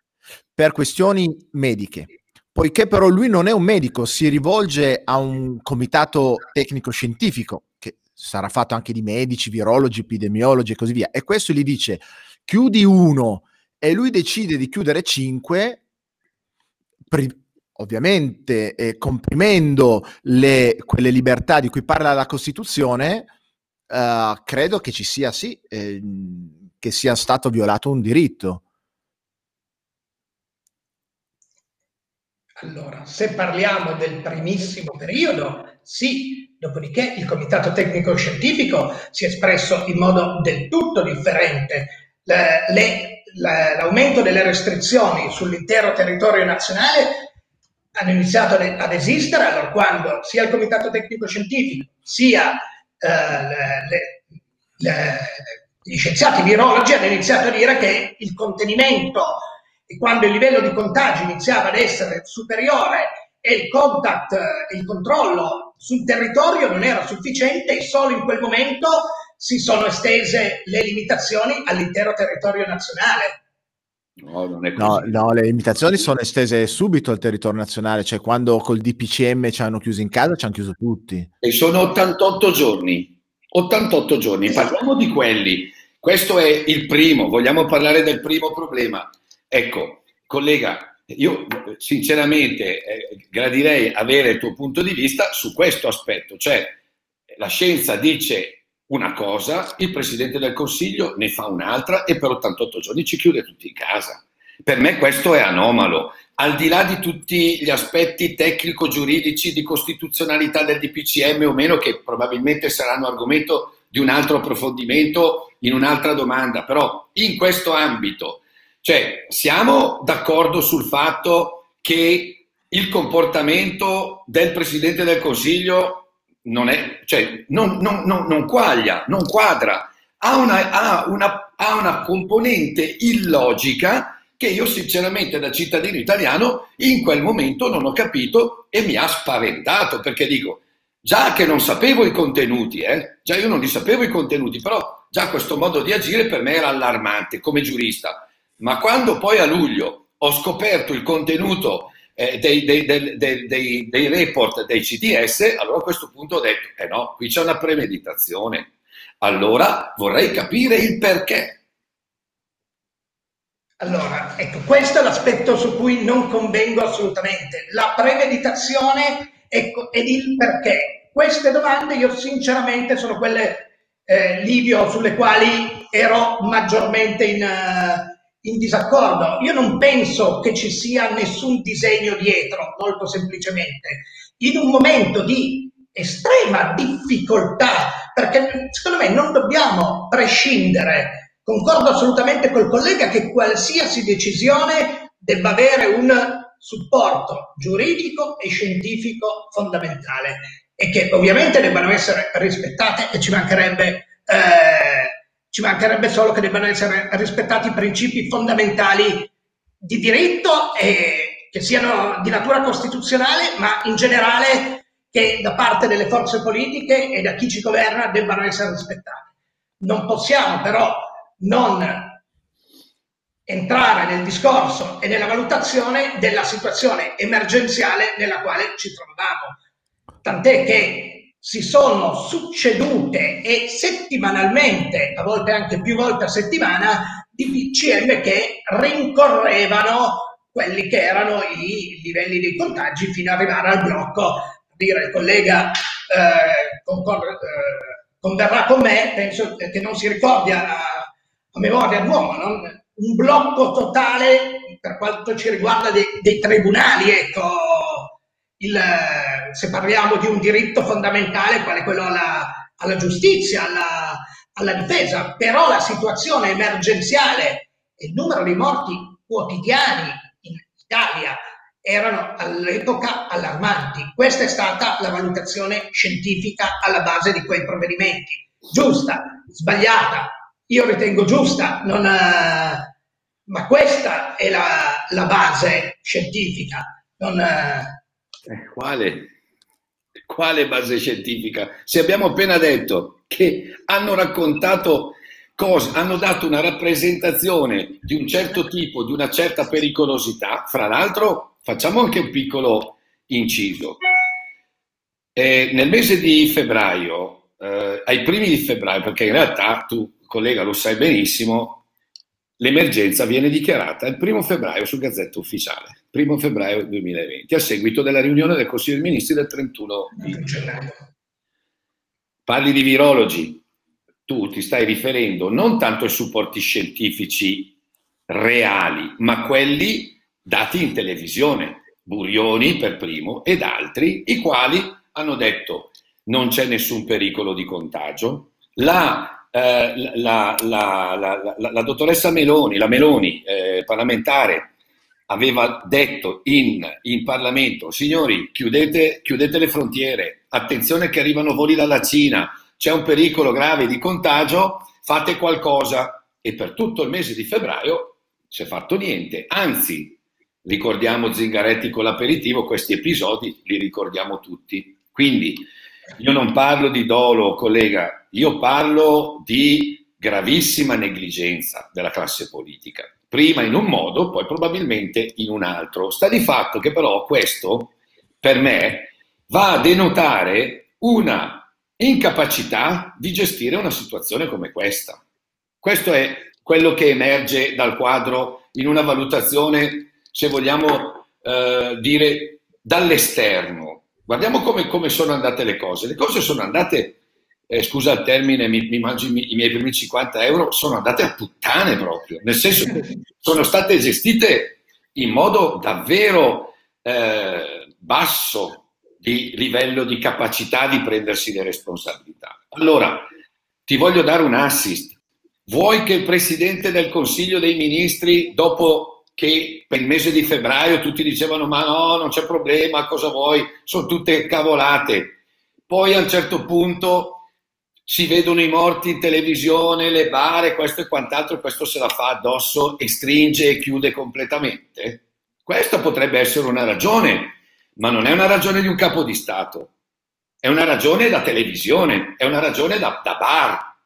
per questioni mediche. Poiché però lui non è un medico, si rivolge a un comitato tecnico-scientifico, che sarà fatto anche di medici, virologi, epidemiologi e così via, e questo gli dice chiudi uno e lui decide di chiudere cinque, pri- ovviamente eh, comprimendo le, quelle libertà di cui parla la Costituzione, eh, credo che ci sia sì, eh, che sia stato violato un diritto. Allora, se parliamo del primissimo periodo, sì, dopodiché il Comitato Tecnico Scientifico si è espresso in modo del tutto differente. Le, le, l'aumento delle restrizioni sull'intero territorio nazionale hanno iniziato ad esistere allora quando sia il Comitato Tecnico Scientifico sia eh, le, le, gli scienziati virologi hanno iniziato a dire che il contenimento e quando il livello di contagio iniziava ad essere superiore e il contact e il controllo sul territorio non era sufficiente e solo in quel momento si sono estese le limitazioni all'intero territorio nazionale. No, no, no, le limitazioni sono estese subito al territorio nazionale, cioè quando col DPCM ci hanno chiuso in casa ci hanno chiuso tutti. E sono 88 giorni, 88 giorni, parliamo di quelli. Questo è il primo, vogliamo parlare del primo problema. Ecco, collega, io sinceramente eh, gradirei avere il tuo punto di vista su questo aspetto, cioè la scienza dice una cosa, il Presidente del Consiglio ne fa un'altra e per 88 giorni ci chiude tutti in casa. Per me questo è anomalo. al di là di tutti gli aspetti tecnico-giuridici di costituzionalità del DPCM o meno, che probabilmente saranno argomento di un altro approfondimento in un'altra domanda, però in questo ambito, cioè siamo d'accordo sul fatto che il comportamento del Presidente del Consiglio non, è, cioè, non, non, non quaglia, non quadra, ha una, ha, una, ha una componente illogica che io sinceramente da cittadino italiano in quel momento non ho capito e mi ha spaventato perché dico, già che non sapevo i contenuti, eh, già io non li sapevo i contenuti, però già questo modo di agire per me era allarmante come giurista, ma quando poi a luglio ho scoperto il contenuto eh, dei, dei, dei, dei, report dei CTS, allora a questo punto ho detto, eh no, qui c'è una premeditazione, allora vorrei capire il perché. Allora, ecco, questo è l'aspetto su cui non convengo assolutamente. La premeditazione ecco, ed il perché. Queste domande io sinceramente sono quelle, eh, Livio, sulle quali ero maggiormente in, uh, in disaccordo. Io non penso che ci sia nessun disegno dietro, molto semplicemente. In un momento di estrema difficoltà, perché secondo me non dobbiamo prescindere Concordo assolutamente col collega che qualsiasi decisione debba avere un supporto giuridico e scientifico fondamentale e che ovviamente debbano essere rispettate e ci mancherebbe, eh, ci mancherebbe solo che debbano essere rispettati i principi fondamentali di diritto e che siano di natura costituzionale, ma in generale che da parte delle forze politiche e da chi ci governa debbano essere rispettati. Non possiamo però non entrare nel discorso e nella valutazione della situazione emergenziale nella quale ci trovavamo. Tant'è che si sono succedute e settimanalmente, a volte anche più volte a settimana, di PCM che rincorrevano quelli che erano i livelli dei contagi fino ad arrivare al blocco. Dire il collega eh, concorre, eh, converrà con me, penso che non si ricordi a, a memoria d'uomo, non? un blocco totale per quanto ci riguarda dei, dei tribunali, ecco, il, se parliamo di un diritto fondamentale quale quello alla, alla giustizia, alla, alla, difesa, però la situazione emergenziale e il numero di morti quotidiani in Italia erano all'epoca allarmanti. Questa è stata la valutazione scientifica alla base di quei provvedimenti. Giusta, sbagliata, io ritengo giusta, non, uh, ma questa è la, la base scientifica. Non, uh... eh, quale? Quale base scientifica? Se abbiamo appena detto che hanno raccontato cose, hanno dato una rappresentazione di un certo tipo, di una certa pericolosità, fra l'altro facciamo anche un piccolo inciso. Eh, nel mese di febbraio, eh, ai primi di febbraio, perché in realtà tu collega lo sai benissimo, l'emergenza viene dichiarata il primo febbraio sul Gazzetta Ufficiale, primo febbraio 2020, a seguito della riunione del Consiglio dei Ministri del 31 gennaio. Parli di virologi, tu ti stai riferendo non tanto ai supporti scientifici reali, ma quelli dati in televisione, Burioni per primo ed altri, i quali hanno detto non c'è nessun pericolo di contagio, la eh, la, la, la, la, dottoressa Meloni, la Meloni eh, parlamentare, aveva detto in, in Parlamento, signori, chiudete, chiudete le frontiere, attenzione che arrivano voli dalla Cina, c'è un pericolo grave di contagio, fate qualcosa. E per tutto il mese di febbraio si è fatto niente, anzi, ricordiamo Zingaretti con l'aperitivo, questi episodi li ricordiamo tutti. Quindi io non parlo di dolo, collega, io parlo di gravissima negligenza della classe politica. Prima in un modo, poi probabilmente in un altro. Sta di fatto che però questo, per me, va a denotare una incapacità di gestire una situazione come questa. Questo è quello che emerge dal quadro in una valutazione, se vogliamo eh, dire, dall'esterno Guardiamo come, come, sono andate le cose. Le cose sono andate, eh, scusa il termine, mi, mi mangio i, i, miei primi 50 euro, sono andate a puttane proprio, nel senso che sono state gestite in modo davvero eh, basso di livello di capacità di prendersi le responsabilità. Allora, ti voglio dare un assist. Vuoi che il Presidente del Consiglio dei Ministri, dopo che per il mese di febbraio tutti dicevano ma no, non c'è problema, cosa vuoi, sono tutte cavolate, poi a un certo punto si vedono i morti in televisione, le bare, questo e quant'altro, questo se la fa addosso e stringe e chiude completamente. Questa potrebbe essere una ragione, ma non è una ragione di un capo di Stato, è una ragione da televisione, è una ragione da, da bar.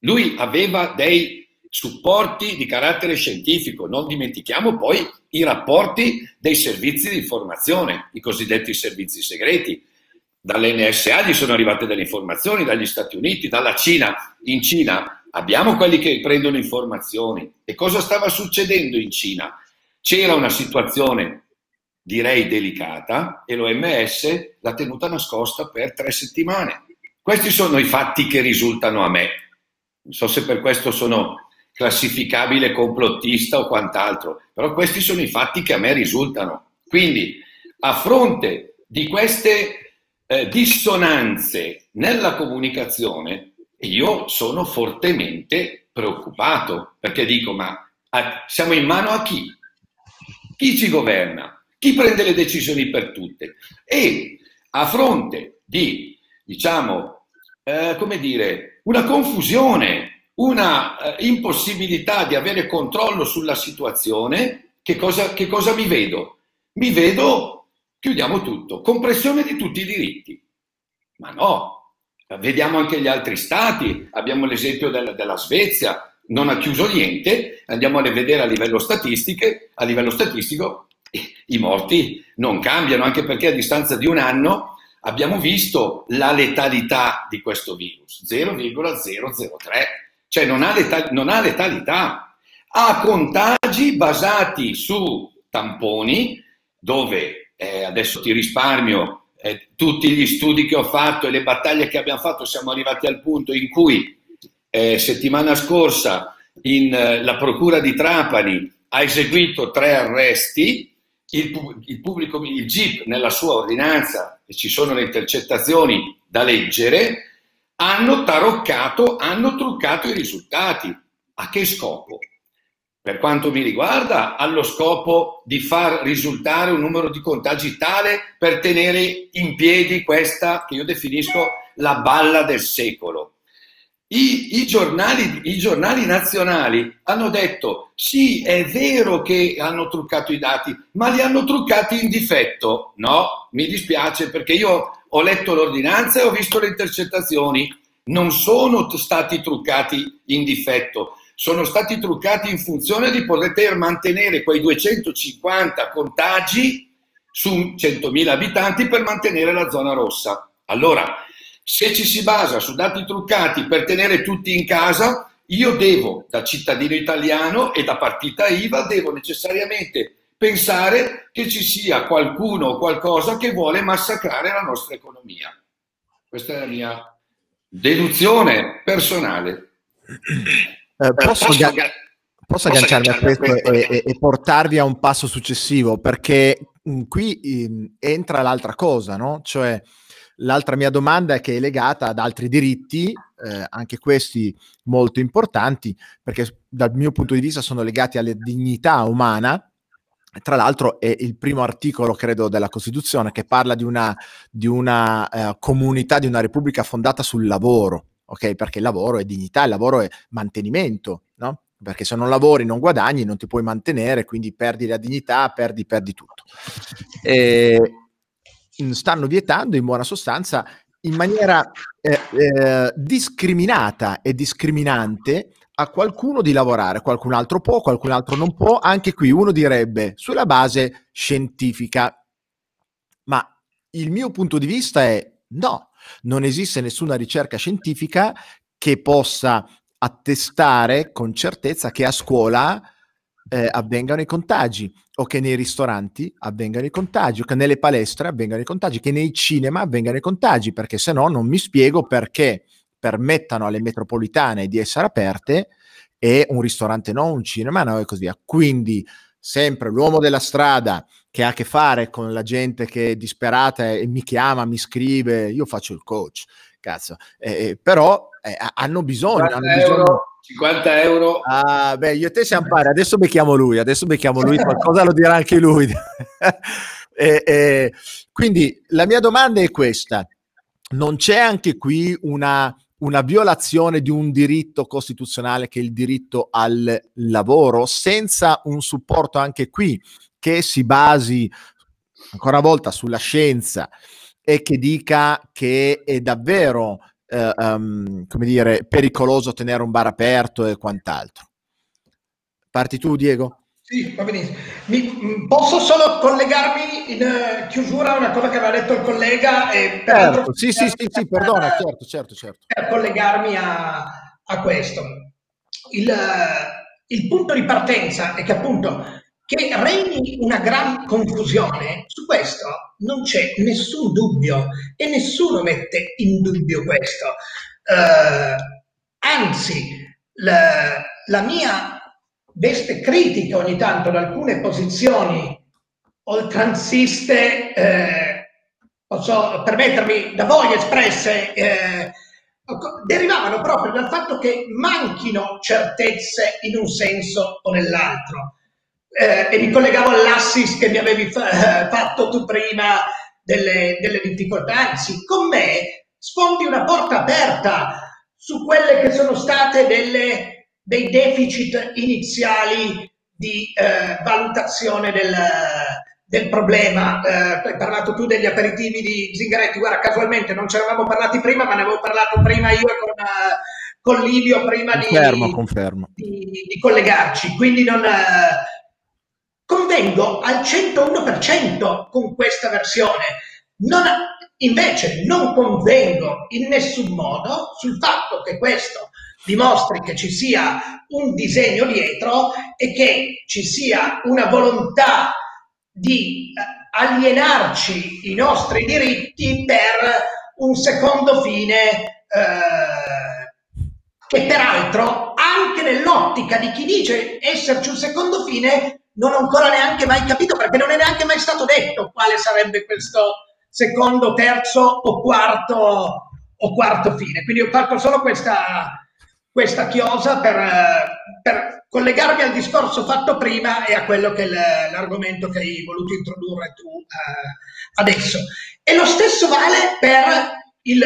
Lui aveva dei supporti di carattere scientifico, non dimentichiamo poi i rapporti dei servizi di informazione, i cosiddetti servizi segreti, dall'NSA gli sono arrivate delle informazioni, dagli Stati Uniti, dalla Cina. In Cina abbiamo quelli che prendono informazioni. E cosa stava succedendo in Cina? C'era una situazione, direi, delicata e l'OMS l'ha tenuta nascosta per tre settimane. Questi sono i fatti che risultano a me. Non so se per questo sono classificabile complottista o quant'altro, però questi sono i fatti che a me risultano. Quindi, a fronte di queste eh, dissonanze nella comunicazione, io sono fortemente preoccupato perché dico: ma a, siamo in mano a chi? Chi ci governa? Chi prende le decisioni per tutte? E a fronte di, diciamo, eh, come dire, una confusione, una eh, impossibilità di avere controllo sulla situazione, che cosa, che cosa mi vedo? Mi vedo chiudiamo tutto, compressione di tutti i diritti. Ma no, vediamo anche gli altri stati, abbiamo l'esempio della, della Svezia, non ha chiuso niente, andiamo a vedere a livello, a livello statistico, i morti non cambiano, anche perché a distanza di un anno abbiamo visto la letalità di questo virus, 0,003, cioè non ha, letal- non ha letalità, ha contagi basati su tamponi dove eh, adesso ti risparmio eh, tutti gli studi che ho fatto e le battaglie che abbiamo fatto, siamo arrivati al punto in cui eh, settimana scorsa in, eh, la Procura di Trapani ha eseguito tre arresti, il, il pubblico, il GIP nella sua ordinanza, e ci sono le intercettazioni da leggere, hanno taroccato, hanno truccato i risultati. A che scopo? Per quanto mi riguarda, allo scopo di far risultare un numero di contagi tale per tenere in piedi questa che io definisco la balla del secolo. I, i, giornali, I, giornali, nazionali hanno detto sì, è vero che hanno truccato i dati, ma li hanno truccati in difetto. No, mi dispiace perché io ho letto l'ordinanza e ho visto le intercettazioni. Non sono stati truccati in difetto, sono stati truccati in funzione di poter mantenere quei 250 contagi su 100.000 abitanti per mantenere la zona rossa. Allora, se ci si basa su dati truccati per tenere tutti in casa, io devo, da cittadino italiano e da partita IVA, devo necessariamente pensare che ci sia qualcuno o qualcosa che vuole massacrare la nostra economia. Questa è la mia deduzione personale. Eh, eh, posso, posso, ga- posso agganciarmi a questo e, e, e, portarvi a un passo successivo perché mh, mm, qui mh, mm, entra l'altra cosa, no? Cioè l'altra mia domanda è che è legata ad altri diritti, eh, anche questi molto importanti, perché dal mio punto di vista sono legati alla dignità umana. Tra l'altro è il primo articolo, credo, della Costituzione che parla di una, di una eh, comunità, di una repubblica fondata sul lavoro ok? Perché il lavoro è dignità, il lavoro è mantenimento, no? Perché se non lavori non guadagni, non ti puoi mantenere, quindi perdi la dignità, perdi, perdi tutto. E stanno vietando in buona sostanza in maniera eh, eh, discriminata e discriminante a qualcuno di lavorare, qualcun altro può, qualcun altro non può, anche qui uno direbbe sulla base scientifica. Ma il mio punto di vista è no, non esiste nessuna ricerca scientifica che possa attestare con certezza che a scuola eh, avvengano i contagi o che nei ristoranti avvengano i contagi o che nelle palestre avvengano i contagi, che nei cinema avvengano i contagi, perché se no non mi spiego perché permettano alle metropolitane di essere aperte e un ristorante no, un cinema no e così via. Quindi sempre l'uomo della strada che ha a che fare con la gente che è disperata e mi chiama, mi scrive, io faccio il coach, cazzo, eh, però eh, hanno bisogno, hanno bisogno 50 euro. Ah, beh, io e te siamo pari. Adesso becchiamo lui. Adesso becchiamo lui. Qualcosa lo dirà anche lui. e, e, quindi la mia domanda è questa: non c'è anche qui una, una violazione di un diritto costituzionale che è il diritto al lavoro, senza un supporto anche qui che si basi ancora una volta sulla scienza e che dica che è davvero eh, um, come dire, pericoloso tenere un bar aperto e quant'altro. Parti tu, Diego? Sì, va benissimo. Mi, mm, posso solo collegarmi in uh, chiusura a una cosa che aveva detto il collega? E certo, sì, sì, sì, sì, perdona, certo, certo, certo. Per collegarmi a, a questo. Il, il punto di partenza è che appunto che regni una gran confusione, su questo non c'è nessun dubbio e nessuno mette in dubbio questo. Uh, anzi, la, la, mia veste critica ogni tanto da alcune posizioni oltranziste, eh, posso permettermi, da voi espresse, eh, derivavano proprio dal fatto che manchino certezze in un senso o nell'altro. Eh, e mi collegavo all'assist che mi avevi fa- eh, fatto tu prima delle, delle difficoltà, anzi con me sfondi una porta aperta su quelle che sono state delle, dei deficit iniziali di eh, valutazione del, del problema. Eh, hai parlato tu degli aperitivi di Zingaretti, guarda, casualmente non ci eravamo parlati prima, ma ne avevo parlato prima io con, uh, con Livio prima confermo, di, confermo. Di, di, collegarci. Quindi non, uh, convengo al 101% con questa versione. Non, invece non convengo in nessun modo sul fatto che questo dimostri che ci sia un disegno dietro e che ci sia una volontà di eh, alienarci i nostri diritti per un secondo fine eh, che peraltro anche nell'ottica di chi dice esserci un secondo fine non ho ancora neanche mai capito perché non è neanche mai stato detto quale sarebbe questo secondo, terzo o quarto, o quarto fine. Quindi ho fatto solo questa, questa chiosa per, per, collegarmi al discorso fatto prima e a quello che è l'argomento che hai voluto introdurre tu uh, adesso. E lo stesso vale per il,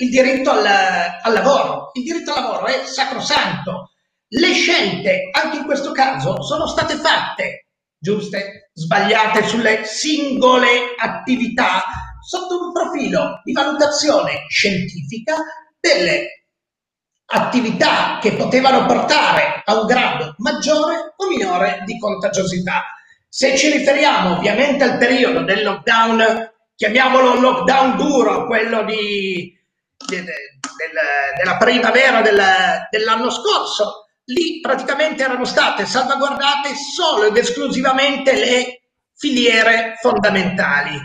il diritto al, al lavoro. Il diritto al lavoro è sacrosanto le scelte, anche in questo caso, sono state fatte, giuste, sbagliate sulle singole attività sotto un profilo di valutazione scientifica delle attività che potevano portare a un grado maggiore o minore di contagiosità. Se ci riferiamo ovviamente al periodo del lockdown, chiamiamolo lockdown duro, quello di, de, de, del, della primavera del, dell'anno scorso, lì praticamente erano state salvaguardate solo ed esclusivamente le filiere fondamentali.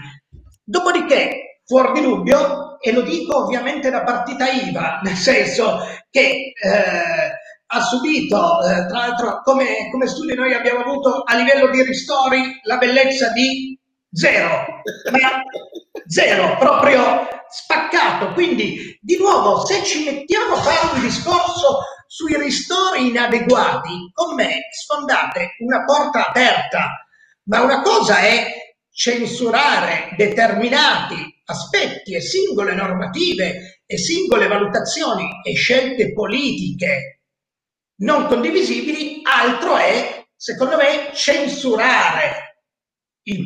Dopodiché, fuori di dubbio, e lo dico ovviamente da partita IVA, nel senso che eh, ha subito, eh, tra l'altro come, come studio noi abbiamo avuto a livello di ristori la bellezza di zero, zero, proprio spaccato. Quindi, di nuovo, se ci mettiamo a fare un discorso sui ristori inadeguati, con me sfondate una porta aperta, ma una cosa è censurare determinati aspetti e singole normative e singole valutazioni e scelte politiche non condivisibili, altro è, secondo me, censurare il,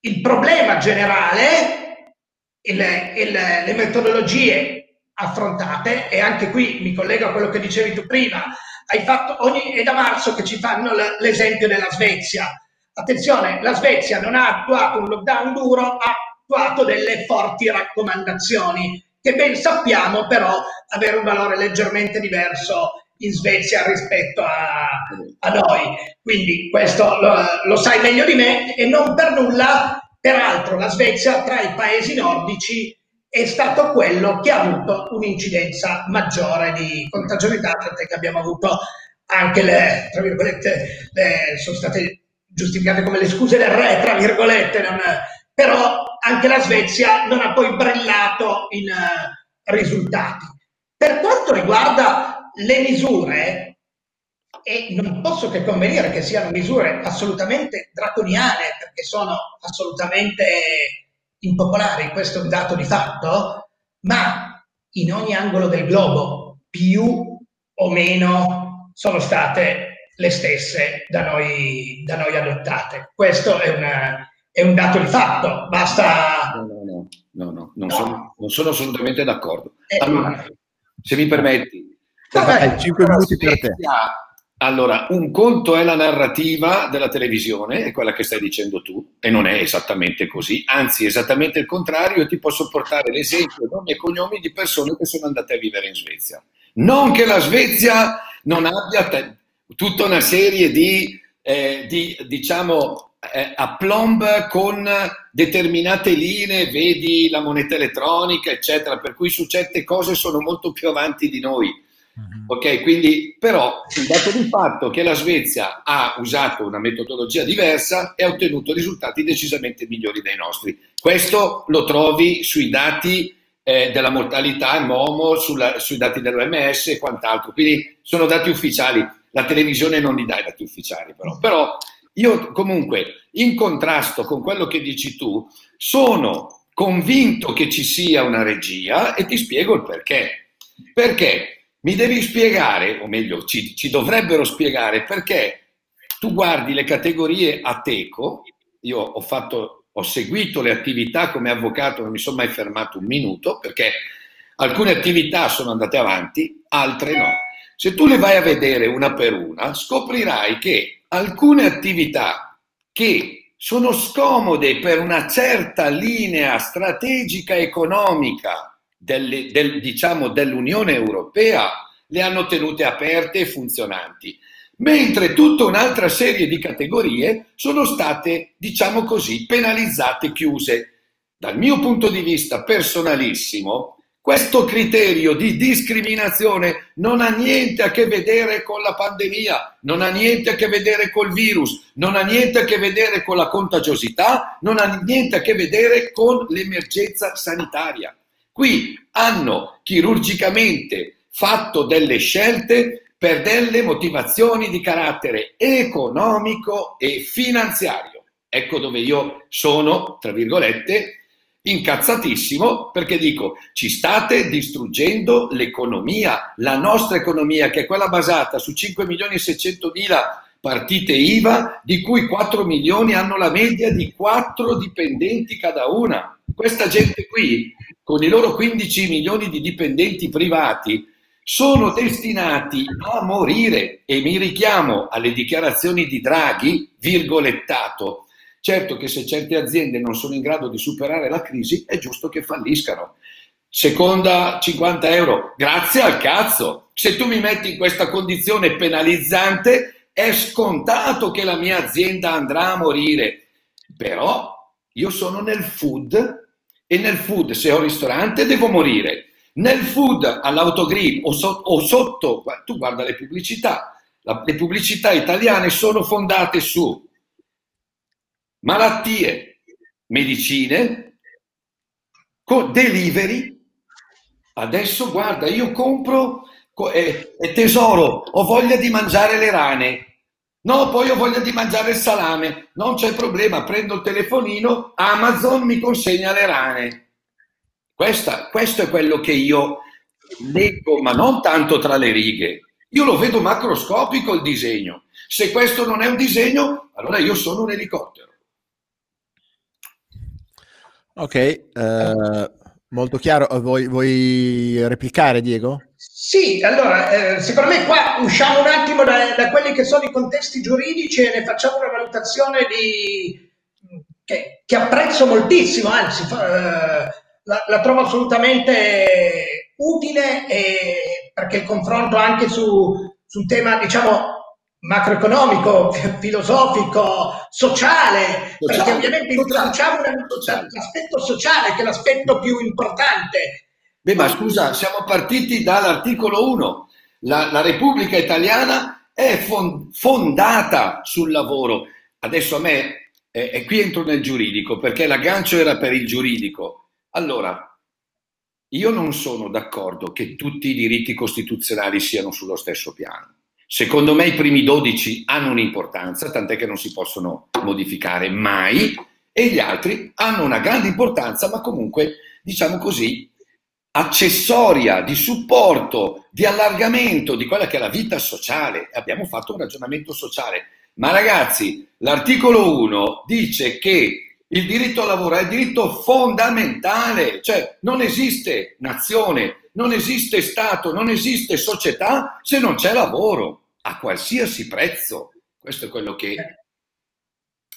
il problema generale, il, il, le metodologie affrontate e anche qui mi collego a quello che dicevi tu prima, hai fatto ogni, è da marzo che ci fanno l'esempio della Svezia. Attenzione, la Svezia non ha attuato un lockdown duro, ha attuato delle forti raccomandazioni che ben sappiamo però avere un valore leggermente diverso in Svezia rispetto a, a noi. Quindi questo lo, lo sai meglio di me e non per nulla, peraltro la Svezia tra i paesi nordici è stato quello che ha avuto un'incidenza maggiore di contagiosità, tant'è che abbiamo avuto anche le, tra virgolette, le, sono state giustificate come le scuse del re, tra virgolette, non, però anche la Svezia non ha poi brillato in uh, risultati. Per quanto riguarda le misure, e non posso che convenire che siano misure assolutamente draconiane, perché sono assolutamente impopolari, questo è un dato di fatto, ma in ogni angolo del globo, più o meno, sono state le stesse da noi, da noi adottate. Questo è, una, è, un dato di fatto, basta... No, no, no, no, no non, Sono, non, Sono, assolutamente d'accordo. Eh, allora, se mi permetti, Vabbè, 5 minuti per te. Allora, un conto è la narrativa della televisione, è quella che stai dicendo tu, e non è esattamente così, anzi esattamente il contrario, io ti posso portare l'esempio, nomi e cognomi di persone che sono andate a vivere in Svezia. Non che la Svezia non abbia te- tutta una serie di, eh, di diciamo, eh, aplomb con determinate linee, vedi la moneta elettronica, eccetera, per cui su certe cose sono molto più avanti di noi Mhm. Ok, quindi però il dato di fatto che la Svezia ha usato una metodologia diversa e ha ottenuto risultati decisamente migliori dei nostri. Questo lo trovi sui dati eh, della mortalità in Momo, sulla, sui dati dell'OMS e quant'altro. Quindi sono dati ufficiali. La televisione non li dà i dati ufficiali, però. Però io comunque, in contrasto con quello che dici tu, sono convinto che ci sia una regia e ti spiego il perché. Perché? Mi devi spiegare, o meglio, ci, ci dovrebbero spiegare perché tu guardi le categorie a teco, io ho, fatto, ho seguito le attività come avvocato, non mi sono mai fermato un minuto, perché alcune attività sono andate avanti, altre no. Se tu le vai a vedere una per una, scoprirai che alcune attività che sono scomode per una certa linea strategica economica delle, del, diciamo, dell'Unione Europea le hanno tenute aperte e funzionanti, mentre tutta un'altra serie di categorie sono state, diciamo così, penalizzate, chiuse. Dal mio punto di vista personalissimo, questo criterio di discriminazione non ha niente a che vedere con la pandemia, non ha niente a che vedere col virus, non ha niente a che vedere con la contagiosità, non ha niente a che vedere con l'emergenza sanitaria. Qui hanno chirurgicamente fatto delle scelte per delle motivazioni di carattere economico e finanziario. Ecco dove io sono, tra virgolette, incazzatissimo perché dico ci state distruggendo l'economia, la nostra economia che è quella basata su 5 milioni e 600 mila partite IVA di cui 4 milioni hanno la media di 4 dipendenti cada una. Questa gente qui con i loro 15 milioni di dipendenti privati, sono destinati a morire e mi richiamo alle dichiarazioni di Draghi, virgolettato. Certo che se certe aziende non sono in grado di superare la crisi è giusto che falliscano. Seconda 50 euro, grazie al cazzo. Se tu mi metti in questa condizione penalizzante, è scontato che la mia azienda andrà a morire. Però io sono nel food e nel food, se ho ristorante, devo morire. Nel food, all'autogrill o, so, o sotto, tu guarda le pubblicità, la, le pubblicità italiane sono fondate su malattie, medicine, delivery. Adesso guarda, io compro eh, eh, tesoro, ho voglia di mangiare le rane. No, poi ho voglia di mangiare il salame. Non c'è problema, prendo il telefonino, Amazon mi consegna le rane. Questa, questo è quello che io leggo, ma non tanto tra le righe. Io lo vedo macroscopico il disegno. Se questo non è un disegno, allora io sono un elicottero. Ok, eh, molto chiaro. Vuoi, vuoi replicare, Diego? Sì, allora, eh, secondo me qua usciamo un attimo da, da, quelli che sono i contesti giuridici e ne facciamo una valutazione di, che, che apprezzo moltissimo, anzi eh, la, la, trovo assolutamente utile e, perché il confronto anche su, su un tema, diciamo, macroeconomico, filosofico, sociale, sociale perché ovviamente introduciamo l'aspetto sociale che è l'aspetto più importante Beh, ma scusa, siamo partiti dall'articolo 1. La, la Repubblica Italiana è fondata sul lavoro. adesso a me, eh, e qui entro nel giuridico, perché l'aggancio era per il giuridico. Allora, io non sono d'accordo che tutti i diritti costituzionali siano sullo stesso piano. Secondo me i primi 12 hanno un'importanza, tant'è che non si possono modificare mai, e gli altri hanno una grande importanza, ma comunque, diciamo così, accessoria, di supporto, di allargamento di quella che è la vita sociale. Abbiamo fatto un ragionamento sociale. Ma ragazzi, l'articolo 1 dice che il diritto al lavoro è il diritto fondamentale, cioè non esiste nazione, non esiste Stato, non esiste società se non c'è lavoro, a qualsiasi prezzo. Questo è quello che...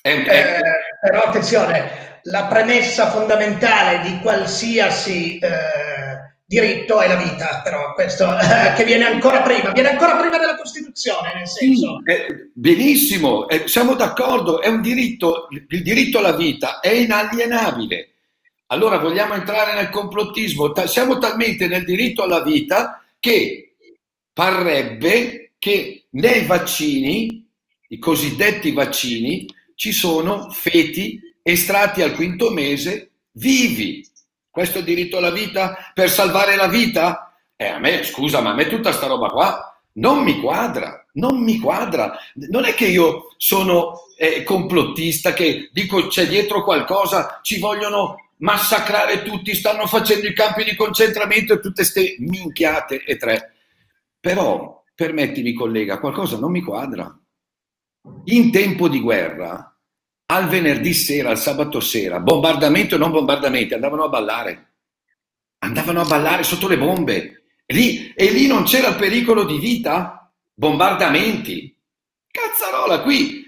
È, è... Eh, però attenzione, la premessa fondamentale di qualsiasi... Eh diritto è la vita, però questo eh, che viene ancora prima, viene ancora prima della Costituzione, nel senso. Sì, eh, benissimo, eh, siamo d'accordo, è un diritto, il diritto alla vita è inalienabile. Allora vogliamo entrare nel complottismo, siamo talmente nel diritto alla vita che parrebbe che nei vaccini, i cosiddetti vaccini, ci sono feti estratti al quinto mese vivi questo è diritto alla vita per salvare la vita? Eh, a me, scusa, ma a me tutta sta roba qua non mi quadra, non mi quadra. Non è che io sono eh, complottista, che dico c'è dietro qualcosa, ci vogliono massacrare tutti, stanno facendo i campi di concentramento e tutte queste minchiate e tre. Però, permettimi collega, qualcosa non mi quadra. In tempo di guerra, al venerdì sera, al sabato sera, bombardamento e non bombardamenti, andavano a ballare. Andavano a ballare sotto le bombe. Lì, e lì non c'era pericolo di vita? Bombardamenti. Cazzarola, qui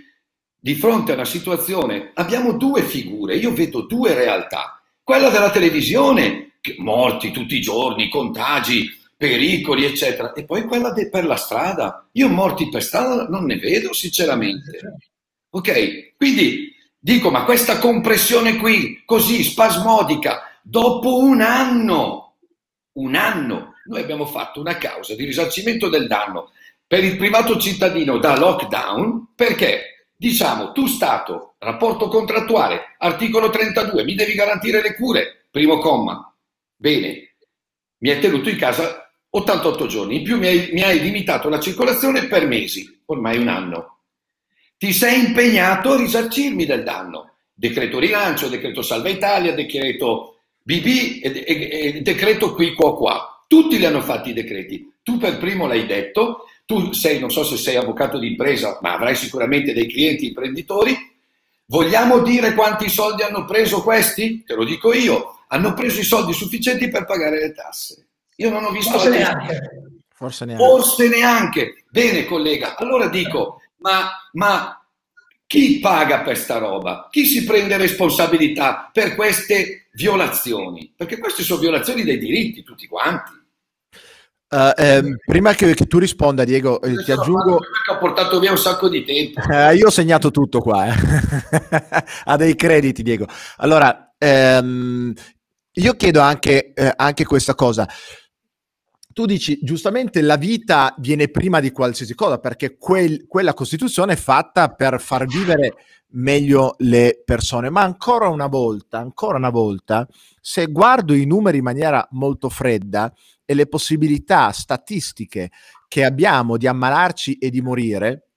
di fronte a una situazione abbiamo due figure, io vedo due realtà. Quella della televisione, morti tutti i giorni, contagi, pericoli, eccetera, e poi quella de- per la strada. Io morti per strada non ne vedo, sinceramente. Ok? Quindi Dico, ma questa compressione qui, così spasmodica, dopo un anno, un anno, noi abbiamo fatto una causa di risarcimento del danno per il privato cittadino da lockdown perché diciamo tu Stato, rapporto contrattuale, articolo 32, mi devi garantire le cure, primo comma. Bene, mi hai tenuto in casa 88 giorni, in più mi hai, mi hai limitato la circolazione per mesi, ormai un anno ti sei impegnato a risarcirmi del danno. Decreto rilancio, decreto salva Italia, decreto BB e, e, e decreto qui qua qua. Tutti li hanno fatti i decreti. Tu per primo l'hai detto, tu sei, non so se sei avvocato di impresa, ma avrai sicuramente dei clienti imprenditori. Vogliamo dire quanti soldi hanno preso questi? Te lo dico io. Hanno preso i soldi sufficienti per pagare le tasse. Io non ho visto... Forse neanche. Forse neanche. Forse neanche. Bene, collega. Allora dico, ma, ma chi paga per sta roba? Chi si prende responsabilità per queste violazioni? Perché queste sono violazioni dei diritti, tutti quanti. Uh, ehm, prima che, che, tu risponda, Diego, eh, ti aggiungo. Ho portato via un sacco di tempo. Uh, io ho segnato tutto qua, eh. ha dei crediti, Diego. Allora, ehm, io chiedo anche, eh, anche questa cosa tu dici giustamente la vita viene prima di qualsiasi cosa perché quel, quella Costituzione è fatta per far vivere meglio le persone, ma ancora una volta, ancora una volta, se guardo i numeri in maniera molto fredda e le possibilità statistiche che abbiamo di ammalarci e di morire,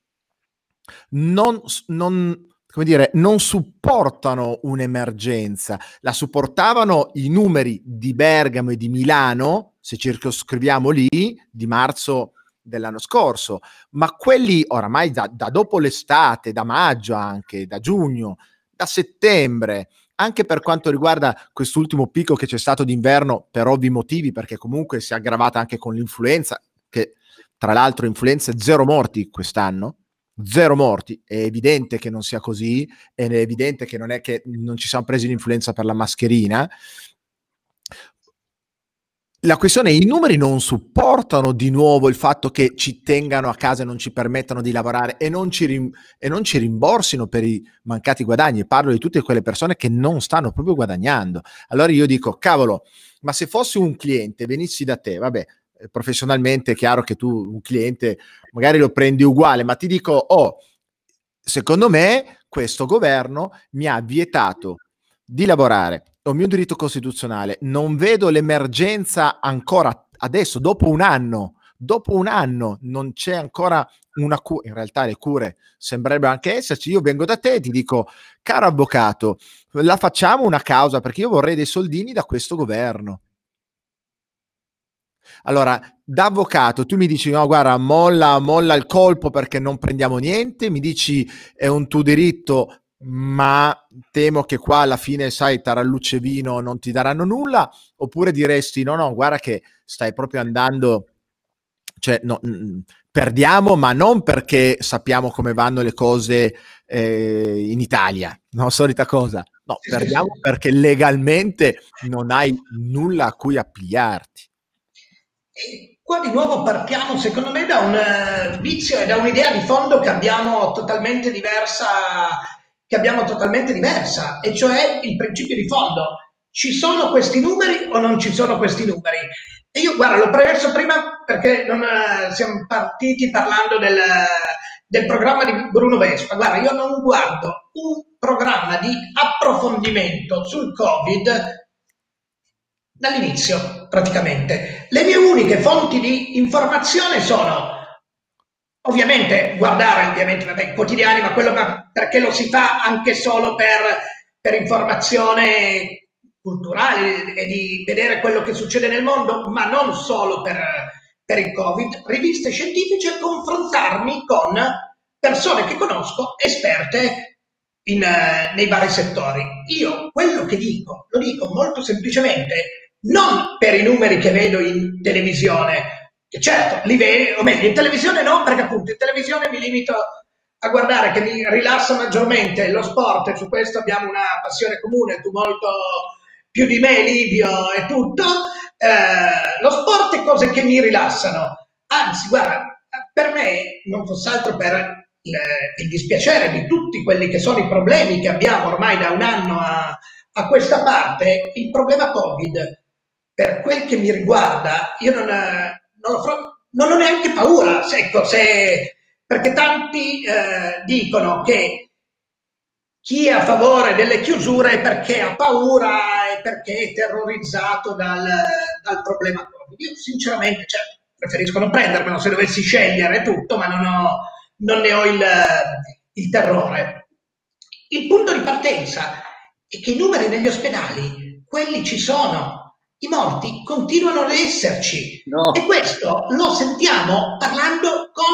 non, non, come dire, non supportano un'emergenza, la supportavano i numeri di Bergamo e di Milano se circoscriviamo lì, di marzo dell'anno scorso, ma quelli oramai da, da dopo l'estate, da maggio anche, da giugno, da settembre, anche per quanto riguarda quest'ultimo picco che c'è stato d'inverno per ovvi motivi, perché comunque si è aggravata anche con l'influenza, che tra l'altro influenza zero morti quest'anno, zero morti, è evidente che non sia così, è evidente che non è che non ci siamo presi l'influenza per la mascherina, la questione è i numeri non supportano di nuovo il fatto che ci tengano a casa e non ci permettano di lavorare e non ci, rim- e non ci rimborsino per i mancati guadagni. Parlo di tutte quelle persone che non stanno proprio guadagnando. Allora io dico, cavolo, ma se fossi un cliente, venissi da te, vabbè, eh, professionalmente è chiaro che tu un cliente magari lo prendi uguale, ma ti dico, oh, secondo me questo governo mi ha vietato di lavorare, è un mio diritto costituzionale, non vedo l'emergenza ancora adesso, dopo un anno, dopo un anno non c'è ancora una cura, in realtà le cure sembrerebbero anche esserci, io vengo da te e ti dico, caro avvocato, la facciamo una causa perché io vorrei dei soldini da questo governo. Allora, da avvocato, tu mi dici: no, guarda, molla, molla il colpo perché non prendiamo niente. Mi dici: è un tuo diritto, ma temo che qua alla fine, sai, taralluce vino non ti daranno nulla. Oppure diresti: no, no, guarda che stai proprio andando, cioè, no, perdiamo, ma non perché sappiamo come vanno le cose eh, in Italia, no, solita cosa. No, perdiamo perché legalmente non hai nulla a cui appigliarti. E qua di nuovo partiamo, secondo me, da un uh, vizio e da un'idea di fondo che abbiamo totalmente diversa, che abbiamo totalmente diversa, e cioè il principio di fondo. Ci sono questi numeri o non ci sono questi numeri? E io, guarda, l'ho premesso prima perché non, uh, siamo partiti parlando del, del programma di Bruno Vespa. Guarda, io non guardo un programma di approfondimento sul Covid dall'inizio praticamente. Le mie uniche fonti di informazione sono ovviamente guardare ovviamente vabbè, i quotidiani, ma quello perché lo si fa anche solo per, per informazione culturale e di vedere quello che succede nel mondo, ma non solo per, per il Covid, riviste scientifiche e confrontarmi con persone che conosco, esperte in, nei vari settori. Io quello che dico, lo dico molto semplicemente non per i numeri che vedo in televisione, certo li vedo, o meglio, in televisione no, perché appunto in televisione mi limito a guardare che mi rilassa maggiormente lo sport e su questo abbiamo una passione comune, tu molto più di me, Livio e tutto. Eh, lo sport è cose che mi rilassano, anzi, guarda, per me non fosse altro per il, il dispiacere di tutti quelli che sono i problemi che abbiamo ormai da un anno a, a questa parte, il problema Covid per quel che mi riguarda, io non, non, ho, non ho, neanche paura, ecco, se, perché tanti eh, dicono che chi è a favore delle chiusure è perché ha paura e perché è terrorizzato dal, dal problema. Io sinceramente cioè, preferisco non prendermelo se dovessi scegliere tutto, ma non, ho, non ne ho il, il terrore. Il punto di partenza è che i numeri negli ospedali, quelli ci sono, i morti continuano ad esserci no. e questo lo sentiamo parlando con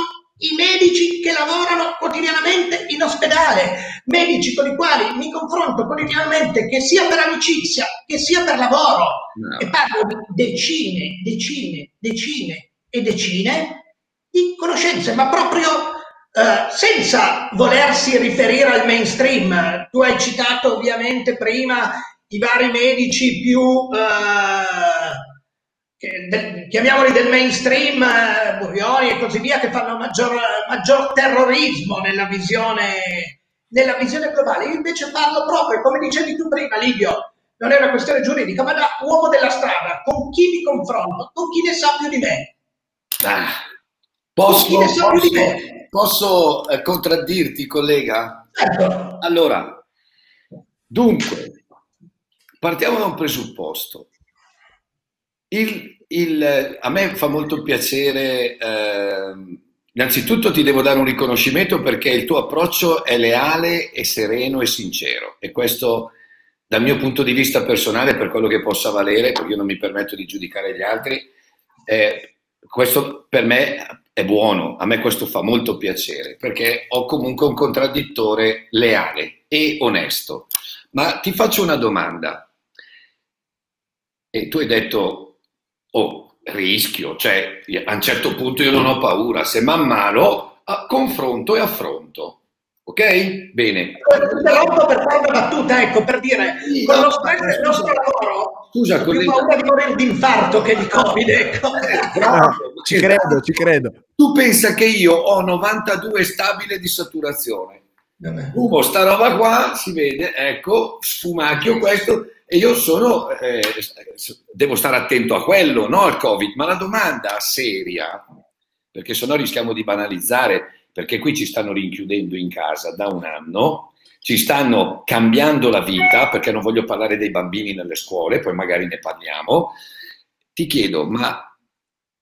i medici che lavorano quotidianamente in ospedale, medici con i quali mi confronto quotidianamente, che sia per amicizia, che sia per lavoro, no. e parlo di decine, decine, decine e decine di conoscenze, ma proprio eh, senza volersi riferire al mainstream. Tu hai citato ovviamente prima i vari medici più, eh, del, chiamiamoli del mainstream, eh, Burioni e così via, che fanno maggior, maggior terrorismo nella visione, nella visione globale. Io invece parlo proprio, come dicevi tu prima, Livio, non è una questione giuridica, ma da uomo della strada, con chi mi confronto, con chi ne sa più di me. Ah, posso, posso, posso eh, contraddirti, collega? Certo. Allora, dunque, Partiamo da un presupposto. Il, il, a me fa molto piacere, eh, innanzitutto ti devo dare un riconoscimento perché il tuo approccio è leale e sereno e sincero e questo dal mio punto di vista personale per quello che possa valere, perché io non mi permetto di giudicare gli altri, eh, questo per me è buono, a me questo fa molto piacere perché ho comunque un contraddittore leale e onesto. Ma ti faccio una domanda. E tu hai detto, oh, rischio, cioè a un certo punto io non ho paura, se man mano confronto e affronto. Ok? Bene. Interrompo per fare una battuta, ecco, per dire, sì, con lo stress del nostro lavoro, scusa, ho più paura di morire di infarto che di Covid, ecco. Eh, bravo, ci credo, ci credo. Tu pensa che io ho 92 stabile di saturazione. Fumo sta roba qua, si vede, ecco, sfumacchio questo, e io sono, eh, devo stare attento a quello, no al Covid. Ma la domanda seria, perché sennò rischiamo di banalizzare, perché qui ci stanno rinchiudendo in casa da un anno, ci stanno cambiando la vita, perché non voglio parlare dei bambini nelle scuole, poi magari ne parliamo, ti chiedo, ma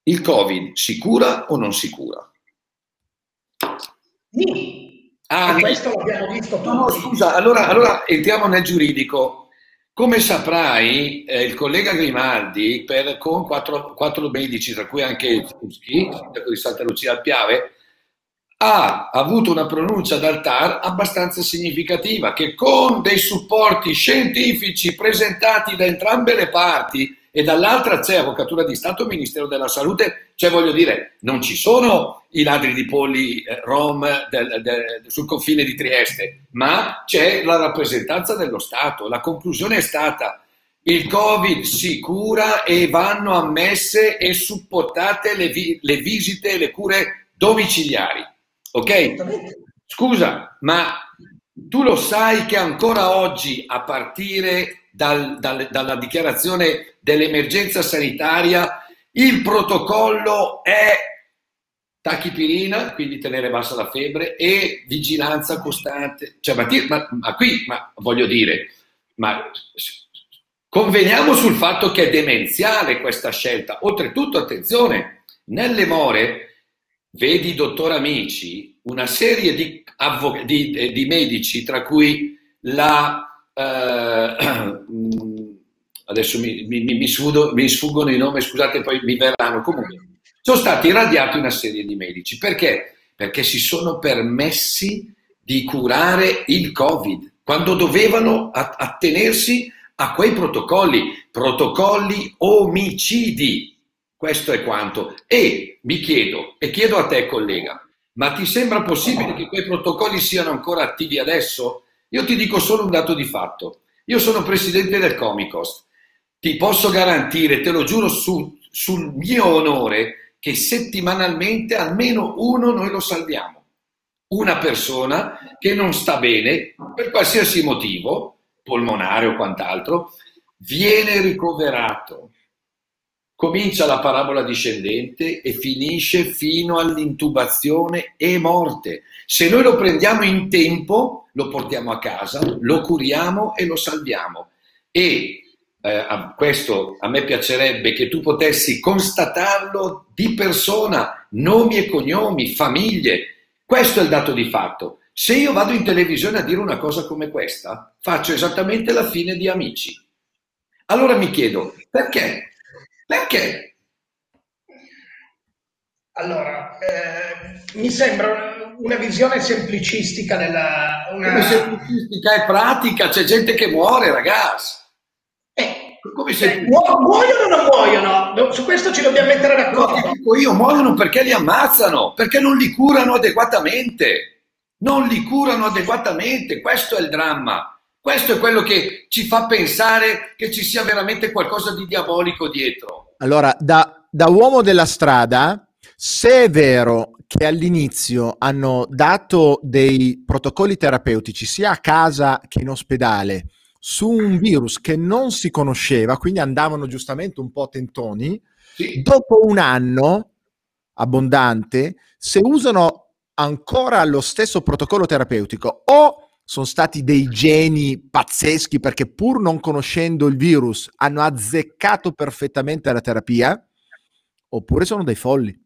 il Covid si cura o non si cura? Sì. Ah, questo l'abbiamo visto tutti. No, scusa, allora, allora entriamo nel giuridico. Come saprai, eh, il collega Grimaldi, per, con quattro, quattro medici, tra cui anche sindaco di Santa Lucia al Piave, ha avuto una pronuncia dal TAR abbastanza significativa che con dei supporti scientifici presentati da entrambe le parti e dall'altra c'è Avvocatura di Stato Ministero della Salute, cioè voglio dire, non ci sono i ladri di polli eh, rom del, del, sul confine di Trieste, ma c'è la rappresentanza dello Stato. La conclusione è stata il Covid si cura e vanno ammesse e supportate le, vi, le visite e le cure domiciliari. Ok? Scusa, ma tu lo sai che ancora oggi, a partire dal, dal, dalla dichiarazione dell'emergenza sanitaria, il protocollo è tachipirina, quindi tenere bassa la febbre, e vigilanza costante. Cioè, ma, ma, ma qui, ma voglio dire, ma conveniamo sul fatto che è demenziale questa scelta. Oltretutto, attenzione, nelle more vedi, dottor Amici, una serie di, avvo- di, di medici, tra cui la... Eh, adesso mi, mi, mi, sfudo, mi, sfuggono i nomi, scusate, poi mi verranno. Comunque, sono stati irradiati una serie di medici. Perché? Perché si sono permessi di curare il Covid, quando dovevano attenersi a quei protocolli, protocolli omicidi. Questo è quanto. E mi chiedo, e chiedo a te collega, ma ti sembra possibile che quei protocolli siano ancora attivi adesso? Io ti dico solo un dato di fatto. Io sono presidente del Comicost. Ti posso garantire, te lo giuro su, sul mio onore, che settimanalmente almeno uno noi lo salviamo. Una persona che non sta bene per qualsiasi motivo, polmonare o quant'altro, viene ricoverato comincia la parabola discendente e finisce fino all'intubazione e morte. Se noi lo prendiamo in tempo, lo portiamo a casa, lo curiamo e lo salviamo. E eh, a questo a me piacerebbe che tu potessi constatarlo di persona, nomi e cognomi, famiglie. Questo è il dato di fatto. Se io vado in televisione a dire una cosa come questa, faccio esattamente la fine di amici. Allora mi chiedo, perché perché? Allora, eh, mi sembra una visione semplicistica della... Una... Come semplicistica è pratica, c'è gente che muore, ragazzi. Eh, come se... Eh, muoiono o non muoiono? Su questo ci dobbiamo mettere d'accordo. No, dico io, muoiono perché li ammazzano, perché non li curano adeguatamente. Non li curano adeguatamente, questo è il dramma. Questo è quello che ci fa pensare che ci sia veramente qualcosa di diabolico dietro. Allora, da, da uomo della strada, se è vero che all'inizio hanno dato dei protocolli terapeutici sia a casa che in ospedale su un virus che non si conosceva, quindi andavano giustamente un po' tentoni, sì. dopo un anno abbondante, se usano ancora lo stesso protocollo terapeutico o sono stati dei geni pazzeschi perché pur non conoscendo il virus hanno azzeccato perfettamente la terapia, oppure sono dei folli.